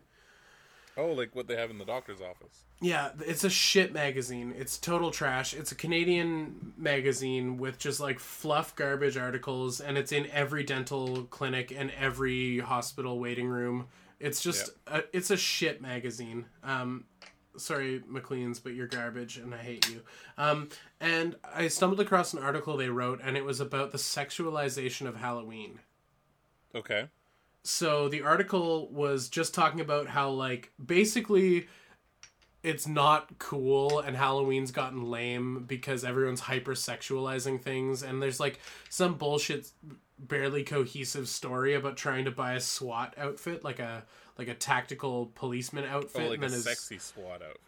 Oh, like what they have in the doctor's office. Yeah, it's a shit magazine. It's total trash. It's a Canadian magazine with just like fluff garbage articles, and it's in every dental clinic and every hospital waiting room. It's just a, it's a shit magazine. Um, sorry, Maclean's, but you're garbage, and I hate you. Um, and I stumbled across an article they wrote, and it was about the sexualization of Halloween. Okay. So the article was just talking about how like basically it's not cool and Halloween's gotten lame because everyone's hypersexualizing things and there's like some bullshit barely cohesive story about trying to buy a SWAT outfit like a like a tactical policeman outfit Oh, like and a then is- sexy SWAT outfit.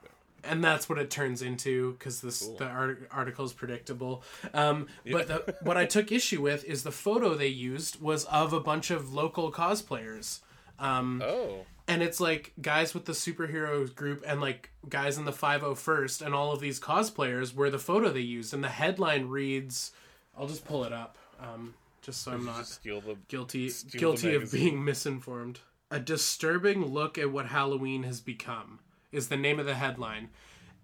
And that's what it turns into because this Cool. the art, article is predictable. Um, But the, what I took issue with is the photo they used was of a bunch of local cosplayers. Um, Oh. and it's like guys with the superhero group and like guys in the 501st and all of these cosplayers were the photo they used and the headline reads i'll just pull it up um, just so i'm not the guilty guilty of being misinformed a disturbing look at what halloween has become is the name of the headline.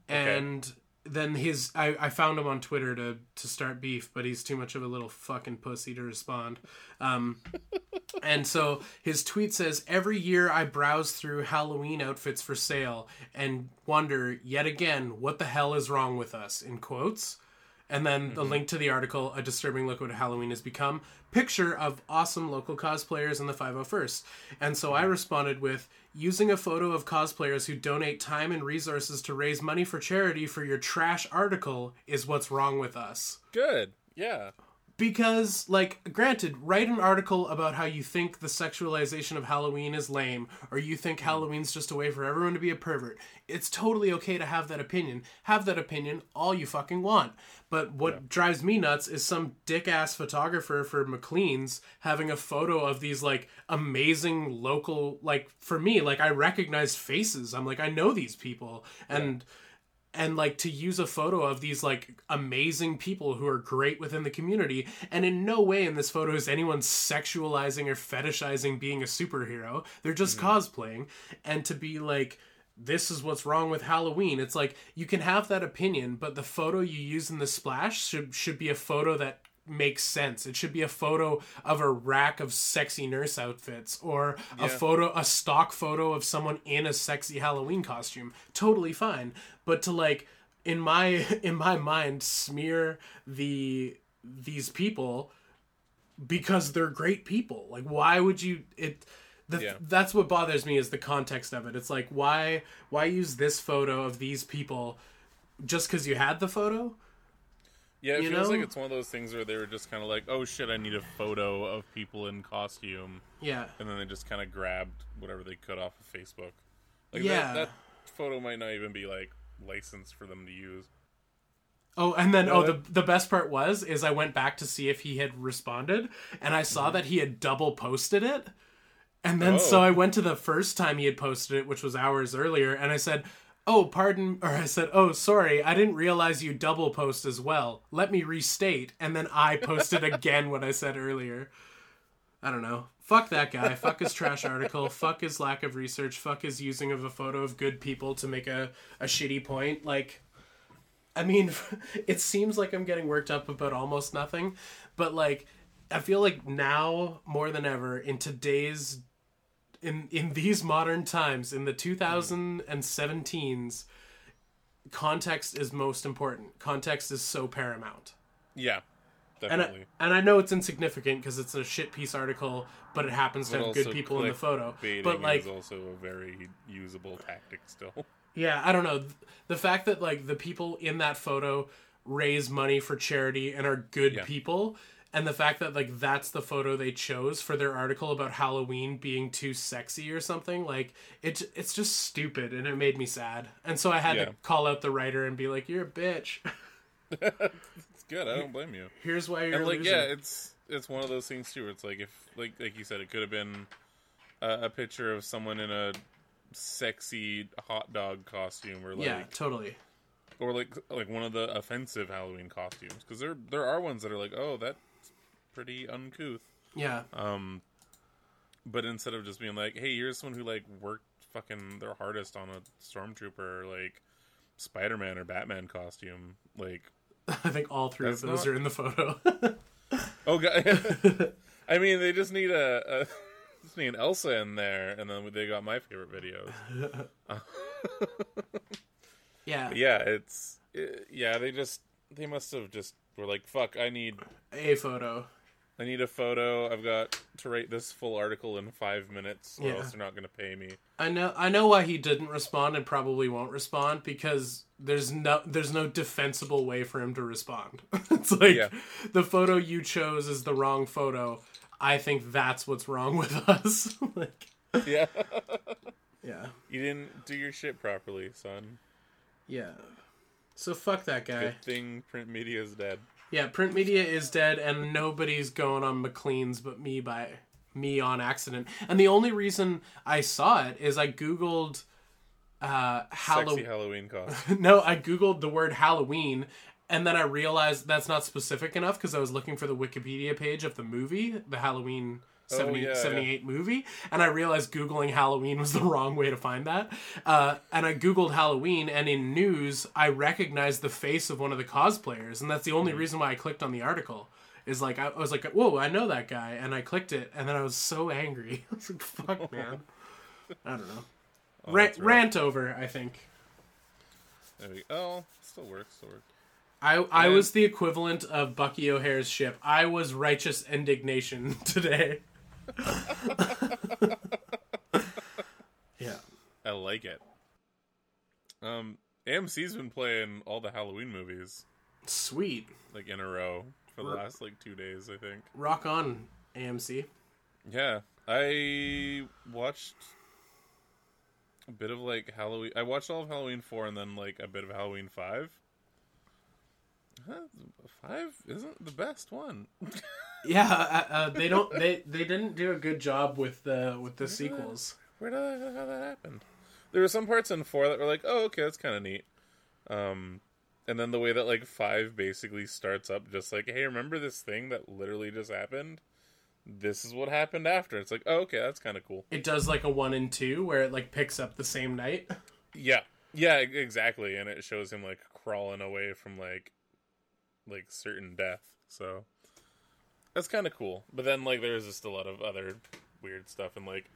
And then his I, I found him on twitter to to start beef but he's too much of a little fucking pussy to respond. Um and so his tweet says every year i browse through halloween outfits for sale and wonder yet again what the hell is wrong with us in quotes and then the mm-hmm. link to the article, A Disturbing Look What Halloween Has Become, picture of awesome local cosplayers in the 501st. And so I mm-hmm. responded with, using a photo of cosplayers who donate time and resources to raise money for charity for your trash article is what's wrong with us. good. Yeah. Because, like, granted, write an article about how you think the sexualization of Halloween is lame, or you think mm. Halloween's just a way for everyone to be a pervert. It's totally okay to have that opinion. Have that opinion all you fucking want. But what drives me nuts is some dick ass photographer for Maclean's having a photo of these, like, amazing local, like, for me, like, I recognize faces. I'm like, I know these people. And and like to use a photo of these like amazing people who are great within the community and in no way in this photo is anyone sexualizing or fetishizing being a superhero they're just mm-hmm. cosplaying and to be like this is what's wrong with Halloween. It's like you can have that opinion, but the photo you use in the splash should should be a photo that makes sense. It should be a photo of a rack of sexy nurse outfits or a photo a stock photo of someone in a sexy Halloween costume. Totally fine. But to like in my in my mind smear the these people because they're great people. Like why would you it the, Yeah. that's what bothers me is the context of it. It's like why why use this photo of these people just cuz you had the photo? Yeah, it You feels know? like it's one of those things where they were just kind of like, "Oh shit, I need a photo of people in costume," Yeah. and then they just kind of grabbed whatever they could off of Facebook. Like Yeah. that, that photo might not even be like licensed for them to use. Oh, and then oh, the the best part was is I went back to see if he had responded, and I Mm-hmm. saw that he had double posted it. And then so Oh. I went to the first time he had posted it, which was hours earlier, and I said, "Oh, pardon," or I said, "Oh, sorry, I didn't realize you double post as well. Let me restate." And then I posted again what I said earlier. I don't know. Fuck that guy. Fuck his trash article. Fuck his lack of research. Fuck his using of a photo of good people to make a, a shitty point. Like, I mean, it seems like I'm getting worked up about almost nothing, but like, I feel like now more than ever in today's, in in these modern times, in the 2017s, context is most important. Context is so paramount. Yeah, And definitely. I, and I know it's insignificant because it's a shit piece article, but it happens to But have good people in the photo. But like, is also a very usable tactic still. yeah, I don't know. The fact that like the people in that photo raise money for charity and are good Yeah. people, and the fact that like that's the photo they chose for their article about Halloween being too sexy or something, like it it's just stupid and it made me sad. And so I had Yeah. to call out the writer and be like, "You're a bitch. It's good. I don't blame you. Here's why you're and like loser." yeah it's it's one of those things too where it's like if like like you said it could have been a, a picture of someone in a sexy hot dog costume or like yeah, totally. or like like one of the offensive halloween costumes because there there are ones that are like oh that's pretty uncouth Yeah, um but instead of just being like hey here's someone who like worked fucking their hardest on a stormtrooper like spider-man or batman costume like I think all three of those not- are in the photo. Oh god! I mean, they just need a, a just need an Elsa in there, and then they got my favorite videos. yeah, yeah, it's it, yeah. They just they must have just were like, "Fuck! I need a photo. I need a photo. I've got to write this full article in five minutes, or Yeah. else they're not going to pay me." I know I know why he didn't respond and probably won't respond because there's no there's no defensible way for him to respond. it's like Yeah. the photo you chose is the wrong photo. I think that's what's wrong with us. like Yeah, yeah. you didn't do your shit properly, son. Yeah. So fuck that guy. Good thing print media is dead. Yeah, print media is dead, and nobody's going on Maclean's but me by me on accident. And the only reason I saw it is I googled uh, Sexy Halloween. Halloween costume. no, I googled the word Halloween, and then I realized that's not specific enough because I was looking for the Wikipedia page of the movie, the Halloween 70, Oh, yeah, 78 movie, and I realized googling Halloween was the wrong way to find that. Uh, and I googled Halloween, and in news, I recognized the face of one of the cosplayers, and that's the only reason why I clicked on the article. Is like I, I was like, whoa, I know that guy, and I clicked it, and then I was so angry. I was like, fuck, man. I don't know. Oh, Rant, that's rant over, I think. There we Oh, still works. Still works. I I Yeah. was the equivalent of Bucky O'Hare's ship. I was righteous indignation today. yeah. I like it. Um, AMC's been playing all the Halloween movies Sweet. like in a row for the last like two days, I think. Rock on, AMC. Yeah, I watched a bit of like Halloween. I watched all of Halloween four and then like a bit of Halloween five. Huh, five isn't the best one. Yeah, uh, uh, they don't they they didn't do a good job with the with the sequels. Where did that, how that happened? There were some parts in four that were like, oh, okay, that's kind of neat. Um, and then the way that like five basically starts up, just like, hey, remember this thing that literally just happened? This is what happened after. It's like, oh, okay, that's kind of cool. It does like a 1 and 2 where it like picks up the same night. Yeah, yeah, exactly. And it shows him like crawling away from like like certain death. So that's kind of cool. But then like there's just a lot of other weird stuff and like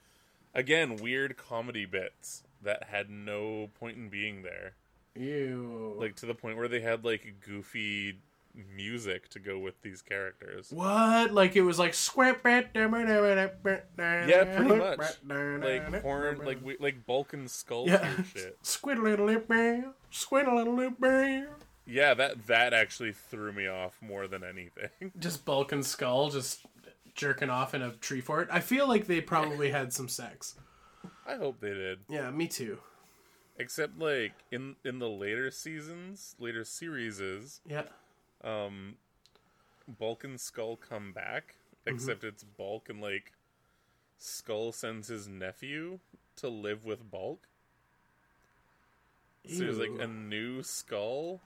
again weird comedy bits that had no point in being there. Ew. Like to the point where they had like goofy music to go with these characters. what? Like it was like squint. Yeah, pretty much. Like horn, like we, like Bulk and Skull Yeah. shit. Squid a little lip. Squid a little lip. Yeah, that that actually threw me off more than anything. Just Bulk and skull, just jerking off in a tree fort. I feel like they probably had some sex. I hope they did. Yeah, me too. Except like in in the later seasons, later series Yeah. um Bulk and Skull come back, except it's Bulk and like Skull sends his nephew to live with Bulk. So there's like a new skull.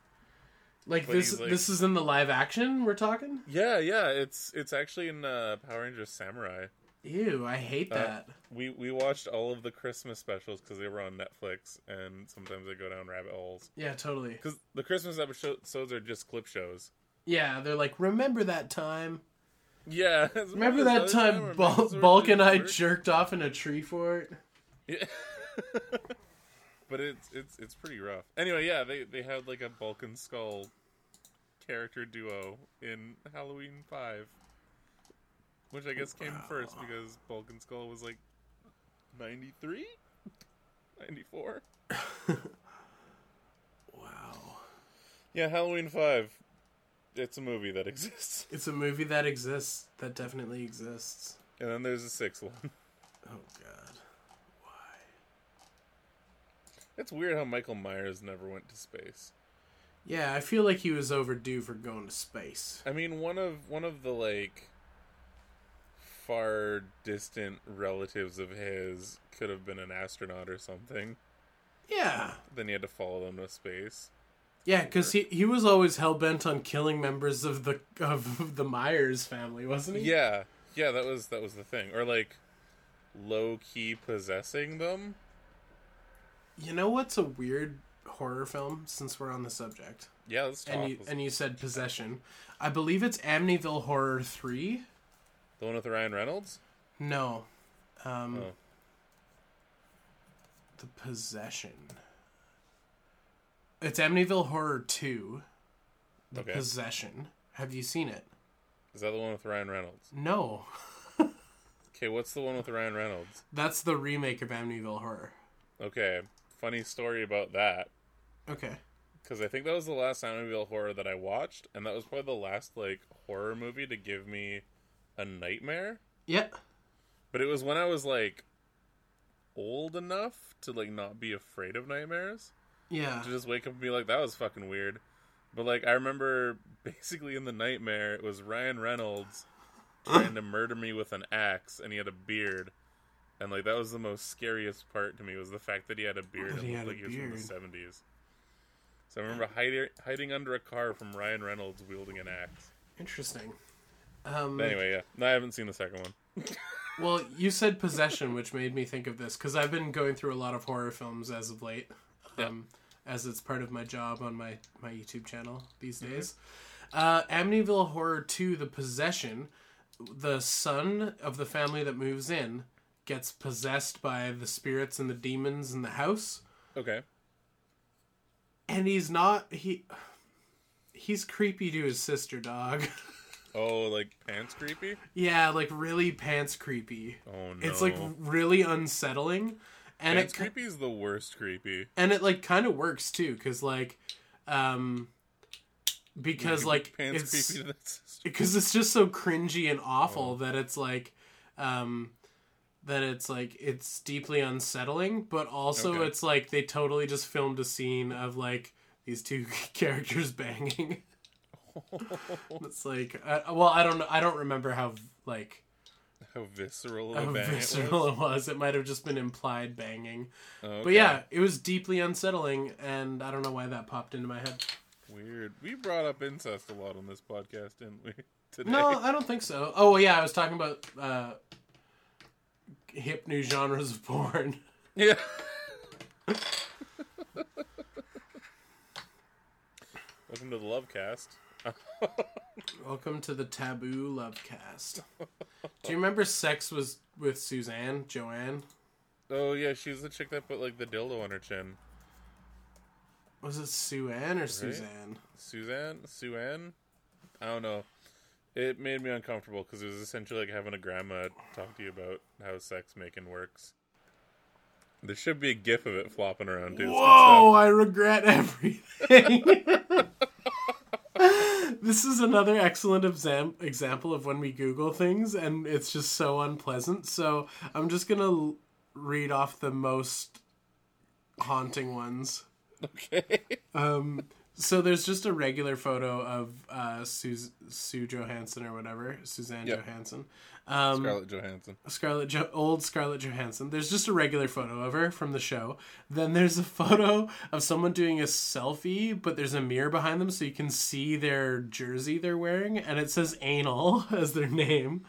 Like but this. like- This is in the live action. We're talking. Yeah, yeah, it's it's actually in uh, Power Rangers Samurai. Ew, I hate Uh, that. We we watched all of the Christmas specials because they were on Netflix, and sometimes they go down rabbit holes. yeah, totally. Because the Christmas episodes are just clip shows. Yeah, they're like, remember that time? Yeah, Remember that time Bul- Bulk and I jerked off in a tree fort? Yeah. but it's it's it's pretty rough. Anyway, yeah, they they had like a Bulk and Skull character duo in Halloween Five, which I guess came first because Bulk and Skull was like 93? 94? Wow. Yeah, Halloween Five. It's a movie that exists, It's a movie that exists. That definitely exists. and then there's a sixth one. Oh God. It's weird how Michael Myers never went to space. Yeah, I feel like he was overdue for going to space. I mean, one of one of the like far distant relatives of his could have been an astronaut or something. Yeah. Then he had to follow them to space. Yeah, because he, he was always hell bent on killing members of the of the Myers family, wasn't he? Yeah, yeah, that was that was the thing, or like low key possessing them. You know what's a weird horror film? Since we're on the subject, Yeah, let's talk. and you Let's- and you said possession, I believe it's Amityville Horror three. the one with Ryan Reynolds. No, um, Oh. the possession. It's Amityville Horror two. The Okay. possession. Have you seen it? Is that the one with Ryan Reynolds? No, Okay, what's the one with Ryan Reynolds? that's the remake of Amityville Horror. Okay, funny story about that. Okay. because I think that was the last Amityville horror that I watched, and that was probably the last like horror movie to give me a nightmare. Yeah. But it was when I was like old enough to like not be afraid of nightmares. Yeah. To just wake up and be like, that was fucking weird. But like I remember basically in the nightmare it was Ryan Reynolds trying to murder me with an axe and he had a beard. And like that was the most scariest part to me was the fact that he had a beard he looked like he was from the seventies. So I remember hiding hiding under a car from Ryan Reynolds wielding an axe. Interesting. Um, anyway, yeah. No, I haven't seen the second one. Well, you said possession, which made me think of this because I've been going through a lot of horror films as of late, Yeah. um, as it's part of my job on my my YouTube channel these days. Uh, Amityville Horror Two: The Possession. The son of the family that moves in gets possessed by the spirits and the demons in the house, Okay. and he's not he. He's creepy to his sister, dog. Oh, like pants creepy? yeah, like really pants creepy. Oh no. It's like really unsettling, and pants it creepy is the worst creepy. and it like kind of works too, because like, um, because like pants it's creepy to that sister. because it's just so cringy and awful Oh. that it's like, um, that it's like it's deeply unsettling, but also Okay. it's like they totally just filmed a scene of like these two characters banging. it's like, uh, well, I don't know, I don't remember how like How visceral how visceral it was. it was. It might have just been implied banging. Okay. But yeah, it was deeply unsettling, and I don't know why that popped into my head. Weird. We brought up incest a lot on this podcast, didn't we? Today. No, I don't think so. Oh yeah, I was talking about uh, hip new genres of porn. Yeah. Welcome to the Lovecast. Welcome to the Taboo Lovecast. Do you remember Sex was with Suzanne, Joanne? Oh yeah, she was the chick that put like the dildo on her chin. Was it Sue Ann or Suzanne? Suzanne? Sue I don't know. It made me uncomfortable because it was essentially like having a grandma talk to you about how sex making works. There should be a gif of it flopping around too. Whoa, I regret everything. this is another excellent exam- example of when we Google things and it's just so unpleasant. So I'm just going to l- read off the most haunting ones. Okay. Um, so there's just a regular photo of uh, Sue, Sue Johanson or whatever, Suzanne Yep. Johansson. Um, Scarlett Johansson. Scarlett jo- old Scarlett Johansson. There's just a regular photo of her from the show. Then there's a photo of someone doing a selfie, but there's a mirror behind them so you can see their jersey they're wearing and it says anal as their name.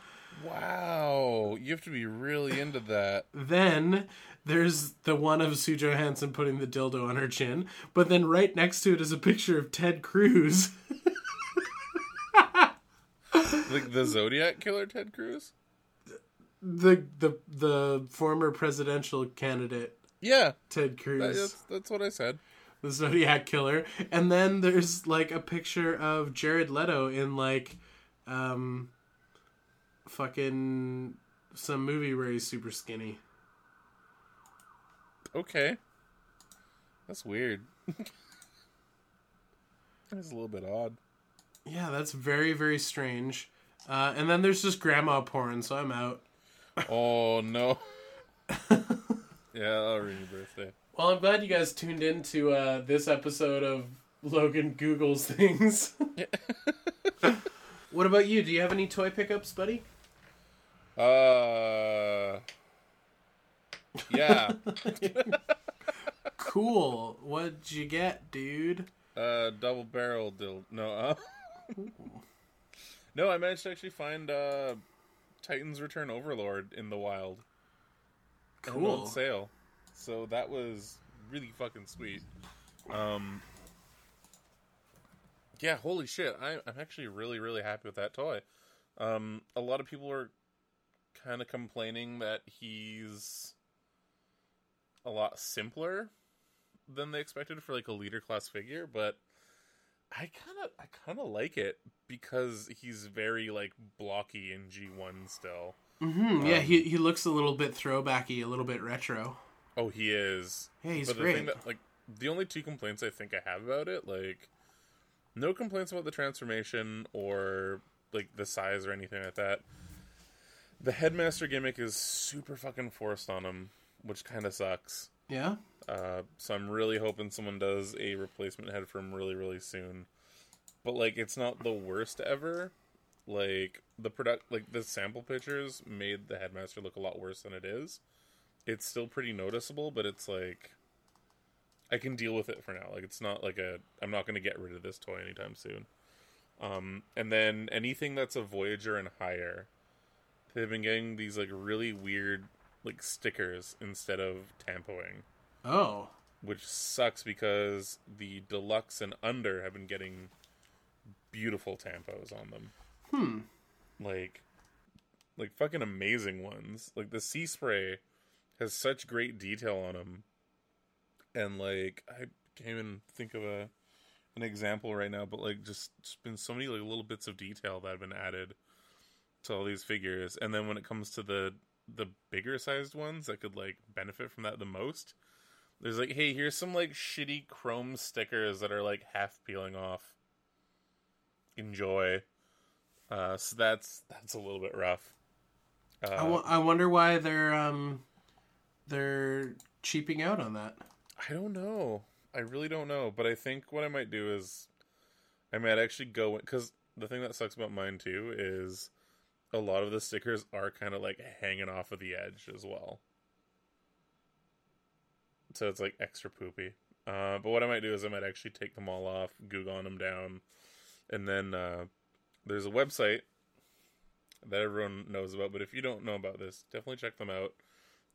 Wow, you have to be really into that. Then there's the one of Sue Johanson putting the dildo on her chin, but then right next to it is a picture of Ted Cruz. Like the Zodiac killer, Ted Cruz. the the the former presidential candidate Yeah, Ted Cruz. that's that's what I said. the Zodiac killer, and then there's like a picture of Jared Leto in like, um, fucking some movie where he's super skinny. Okay, that's weird. That's a little bit odd. Yeah, that's very very strange. Uh, and then there's just grandma porn, so I'm out. Oh no. yeah, I'll ruin your birthday. Well, I'm glad you guys tuned in to uh, this episode of Logan Googles things. what about you? Do you have any toy pickups, buddy? Uh. Yeah. Cool. What'd you get, dude? uh, double barrel dill. No. Uh... no, I managed to actually find uh, Titans Return Overlord in the wild. Cool. on sale. So that was really fucking sweet. Um. Yeah, holy shit! I, I'm actually really, really happy with that toy. Um, a lot of people are kind of complaining that he's a lot simpler than they expected for like a leader class figure, but I kind of I kind of like it because he's very like blocky in G1 still. hmm yeah, Um, he he looks a little bit throwbacky, a little bit retro. Oh, he is. Yeah, he's but the great. thing that like the only two complaints I think I have about it, like no complaints about the transformation or like the size or anything like that. The headmaster gimmick is super fucking forced on him, which kind of sucks. yeah. Uh, so I'm really hoping someone does a replacement head for him really, really soon. But like, it's not the worst ever. Like the product, like the sample pictures made the headmaster look a lot worse than it is. It's still pretty noticeable, but it's like I can deal with it for now. Like it's not like a I'm not going to get rid of this toy anytime soon. Um, and then anything that's a Voyager and higher, they've been getting these like really weird like stickers instead of tampoing Oh. which sucks because the deluxe and under have been getting beautiful tampos on them. Hmm. Like like fucking amazing ones. Like the sea spray has such great detail on them. And like I can't even think of a an example right now, but like just, just been so many like little bits of detail that have been added to all these figures. And then when it comes to the the bigger sized ones that could like benefit from that the most, there's like, hey, here's some like shitty chrome stickers that are like half peeling off. Enjoy. Uh, so that's that's a little bit rough. Uh, I, w- I wonder why they're um they're cheaping out on that. I don't know. I really don't know. But I think what I might do is I might actually go because the thing that sucks about mine too is a lot of the stickers are kind of like hanging off of the edge as well. So it's like extra poopy. Uh, but what I might do is I might actually take them all off, Google them down, and then uh, there's a website that everyone knows about. But if you don't know about this, definitely check them out.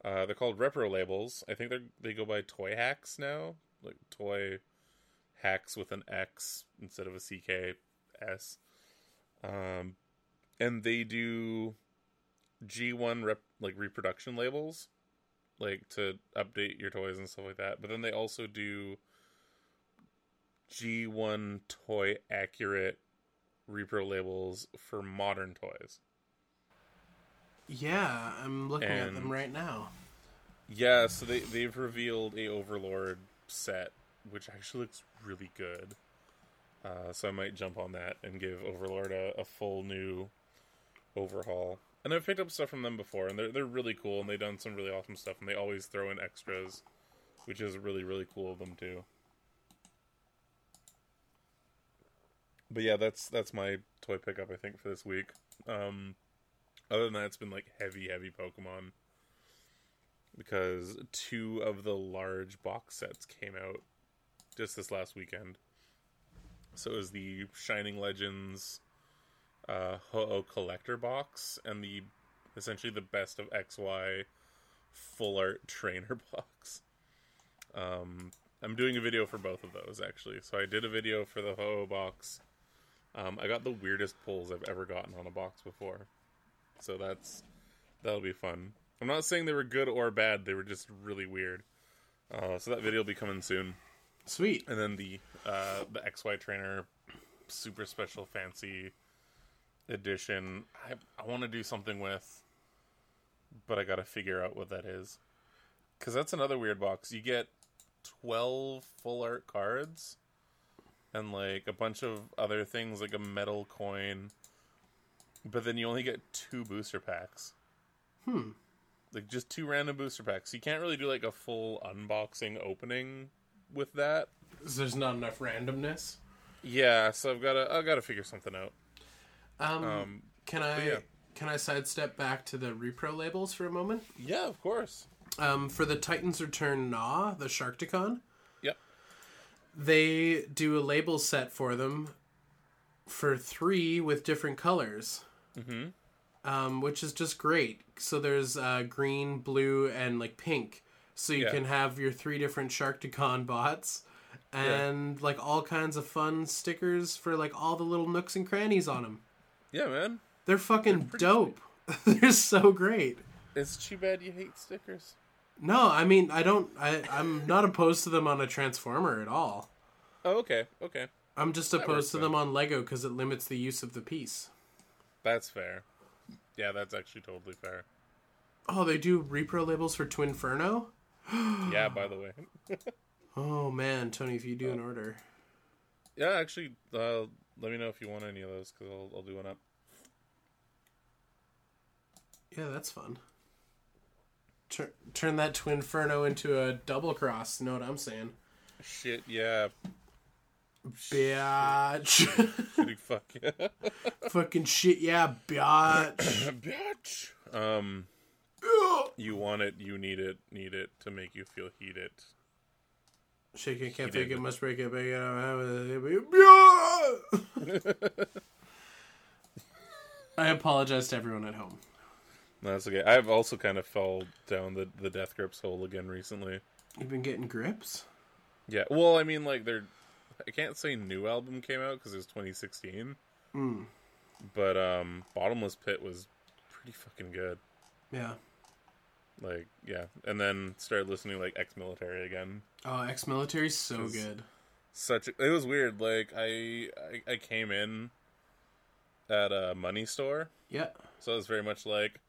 Uh, they're called Repro Labels. I think they they go by Toyhax now, like Toy Hacks with an X instead of a CK S. Um, and they do G1 rep, like reproduction labels, like to update your toys and stuff like that. But then they also do G1 toy accurate repro labels for modern toys. Yeah, I'm looking at them right now. Yeah, so they they've revealed a Overlord set, which actually looks really good. Uh, so I might jump on that and give Overlord a, a full new overhaul. And I've picked up stuff from them before, and they're they're really cool, and they've done some really awesome stuff, and they always throw in extras, which is really really cool of them too. But yeah, that's that's my toy pickup I think for this week. Um, other than that, it's been like heavy heavy Pokemon because two of the large box sets came out just this last weekend. So it was the Shining Legends uh, Ho-Oh collector box and the essentially the best of XY full art trainer box. Um, I'm doing a video for both of those actually. So I did a video for the Ho-Oh box. Um, I got the weirdest pulls I've ever gotten on a box before. So that's that'll be fun. I'm not saying they were good or bad. They were just really weird. Uh, so that video will be coming soon. Sweet. And then the uh, the XY Trainer Super Special Fancy Edition. I I want to do something with, but I got to figure out what that is. Because that's another weird box. You get twelve full art cards, and like a bunch of other things, like a metal coin. But then you only get two booster packs. Hmm. Like just two random booster packs. You can't really do like a full unboxing opening with that. There's not enough randomness. Yeah, so I've got to I've got to figure something out. Um, Um, can I yeah. can I sidestep back to the repro labels for a moment? yeah, of course. Um, for the Titans Return Gnaw, the Sharkticon, Yep. they do a label set for them for three with different colors. Mhm. Um, which is just great. So there's uh, green, blue, and like pink. So you Yeah. can have your three different Sharkticon bots and like all kinds of fun stickers for like all the little nooks and crannies on them. Yeah, man. They're fucking pretty dope. They're so great. It's too bad you hate stickers. No, I mean I don't. I I'm not opposed to them on a Transformer at all. Oh, okay, okay. I'm just opposed to then. them on Lego because it limits the use of the piece. That's fair. Yeah, that's actually totally fair. Oh, they do repro labels for Twinferno. yeah, by the way. Oh man, Tony, if you do an order, Yeah, actually, uh, let me know if you want any of those because I'll, I'll do one up. yeah, that's fun. Tur- turn that Twinferno into a double cross. Know what I'm saying? Shit, yeah. Bitch. Shitty fuck yeah. Fucking shit, yeah, bitch. Bitch. Um, you want it, you need it, need it to make you feel heated. Shake it, can't fake it, must break it, break it. I apologize to everyone at home. No, that's okay. I've also kind of fell down the the Death Grips hole again recently. You've been getting grips? Yeah, well, I mean, like they're. I can't say new album came out because it was 2016, Mm. but um, Bottomless Pit was pretty fucking good. Yeah. Like, yeah, and then started listening to, like ex military again. Oh, ex military's so good. Such a, it was weird. Like I, I I came in at a money store, Yeah. so it was very much like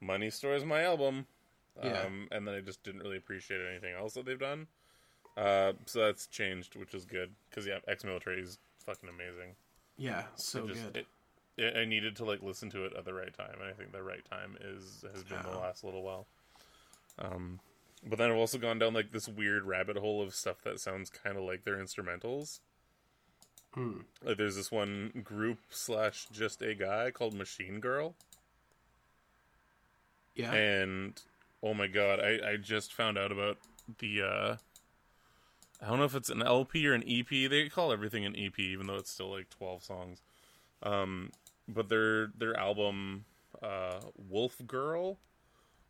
money store is my album. Yeah. Um, and then I just didn't really appreciate anything else that they've done. Uh, so that's changed, which is good because yeah, ex military is fucking amazing. Yeah, so just good. It, it, I needed to like listen to it at the right time, and I think the right time is has been the last little while. Um, but then I've also gone down like this weird rabbit hole of stuff that sounds kind of like their instrumentals. Hmm. Like there's this one group slash just a guy called Machine Girl, Yeah. and oh my god, I I just found out about the. uh I don't know if it's an LP or an EP. They call everything an EP, even though it's still like twelve songs. Um, but their their album, uh, Wolf Girl,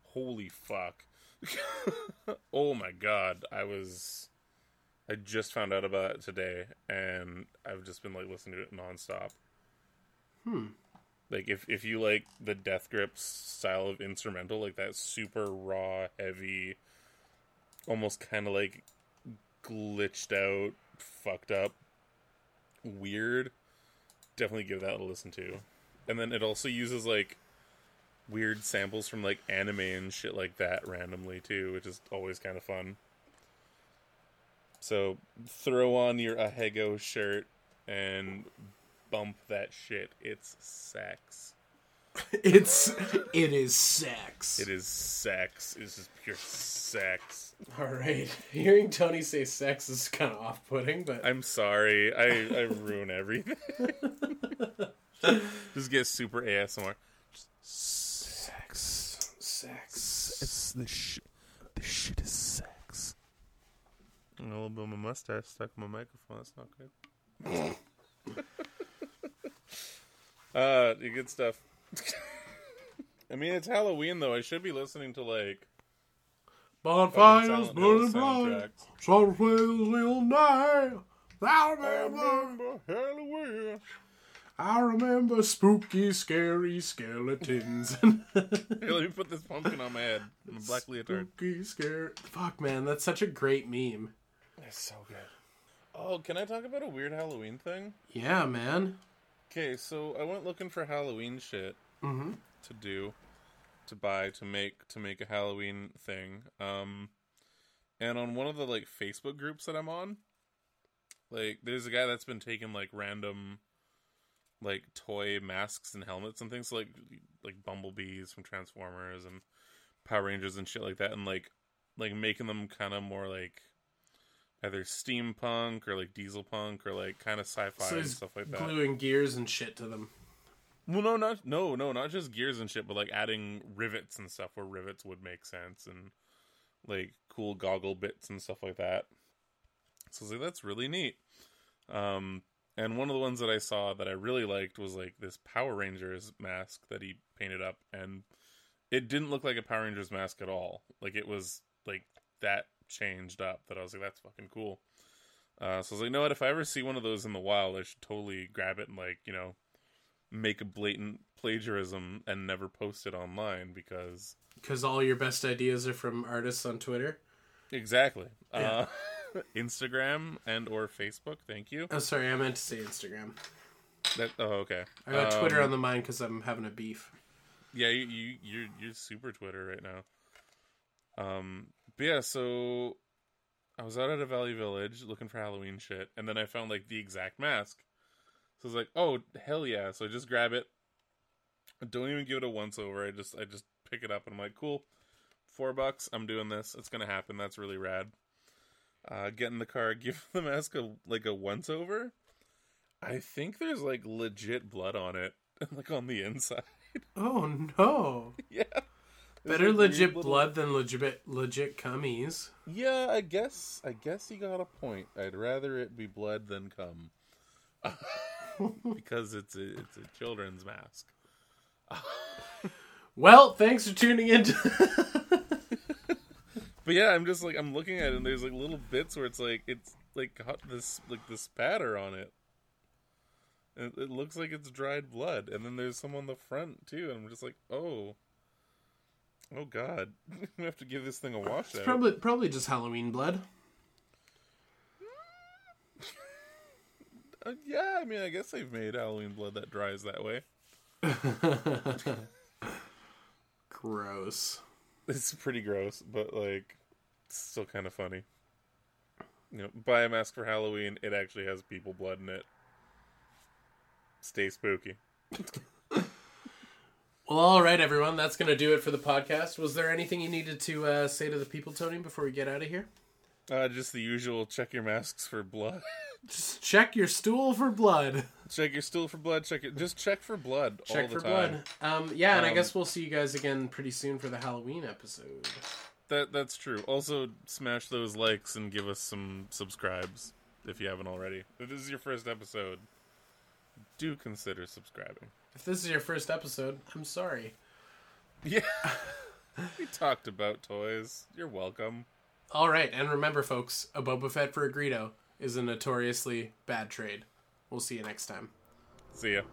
holy fuck! oh my god, I was, I just found out about it today, and I've just been like listening to it nonstop. Hmm. Like if if you like the Death Grips style of instrumental, like that super raw, heavy, almost kind of like glitched out, fucked up, weird. Definitely give that a listen to. And then it also uses like weird samples from like anime and shit like that randomly too, which is always kind of fun. So throw on your Ahegao shirt and bump that shit. It's sex. It's it is sex. It is sex. It's just pure sex. All right. Hearing Tony say sex is kind of off-putting, but I'm sorry. I, I ruin everything. just get super ASMR. sex, sex. It's the shit. The shit is sex. A little bit of my mustache stuck in my microphone. That's not good. uh, the good stuff. I mean, it's Halloween though. I should be listening to like Bonfires Silent Hill burning bright, soundtracks. Summer flames will die. I I remember, remember Halloween. I remember spooky, scary skeletons. Here, let me put this pumpkin on my head. I'm a black leotard. spooky, scary. Fuck, man, that's such a great meme. It's so good. Oh, can I talk about a weird Halloween thing? Yeah, man. Okay, so I went looking for Halloween shit Mm-hmm. to do, to buy, to make, to make a Halloween thing. Um, and on one of the like Facebook groups that I'm on, like there's a guy that's been taking like random, like toy masks and helmets and things, like like bumblebees from Transformers and Power Rangers and shit like that, and like like making them kind of more like either steampunk or like diesel punk or like kind of sci-fi So and stuff like that. gluing gears and shit to them. Well, no, not no, no, not just gears and shit, but like adding rivets and stuff where rivets would make sense and like cool goggle bits and stuff like that. So I was like, that's really neat. Um, and one of the ones that I saw that I really liked was like this Power Rangers mask that he painted up, and it didn't look like a Power Rangers mask at all. Like it was like that changed up that I was like, that's fucking cool. Uh, so I was like, you know what? If I ever see one of those in the wild, I should totally grab it and like, you know, make a blatant plagiarism and never post it online because Because all your best ideas are from artists on Twitter. exactly Yeah. uh, Instagram and or Facebook. Thank you. Oh, sorry, I meant to say Instagram. That oh okay. I got Twitter Um, on the mind because I'm having a beef. Yeah, you, you you're you're super Twitter right now. Um, but yeah, so I was out at a Value Village looking for Halloween shit, and then I found like the exact mask. So I was like, oh hell yeah! So I just grab it. I don't even give it a once over. I just I just pick it up and I'm like, cool, four bucks. I'm doing this. It's gonna happen. That's really rad. Uh, get in the car, give the mask a like a once over. I think there's like legit blood on it, like on the inside. Oh no! yeah. There's, Better like, legit little- blood than legit legit cummies. Yeah, I guess. I guess you got a point. I'd rather it be blood than cum, because it's a it's a children's mask. Well, thanks for tuning in. To... But yeah, I'm just like I'm looking at it, and there's like little bits where it's like it's like got this like this spatter on it. It, it looks like it's dried blood, and then there's some on the front too. And I'm just like, oh, oh god, we have to give this thing a wash it's probably probably just Halloween blood. Uh, yeah, I mean, I guess they've made Halloween blood that dries that way. Gross. It's pretty gross, but like, it's still kind of funny. You know, buy a mask for Halloween. It actually has people blood in it. Stay spooky. Well, all right, everyone. That's gonna do it for the podcast. Was there anything you needed to uh, say to the people, Tony, before we get out of here? Uh, just the usual. Check your masks for blood. Just check your stool for blood. check your stool for blood. Check it. Just check for blood all Check the for time. blood. Um, yeah, and I Um, guess we'll see you guys again pretty soon for the Halloween episode. That that's true. Also, smash those likes and give us some subscribes if you haven't already. If this is your first episode, do consider subscribing. If this is your first episode, I'm sorry. Yeah. we talked about toys. You're welcome. All right, and remember, folks, a Boba Fett for a Greedo is a notoriously bad trade. We'll see you next time. See ya.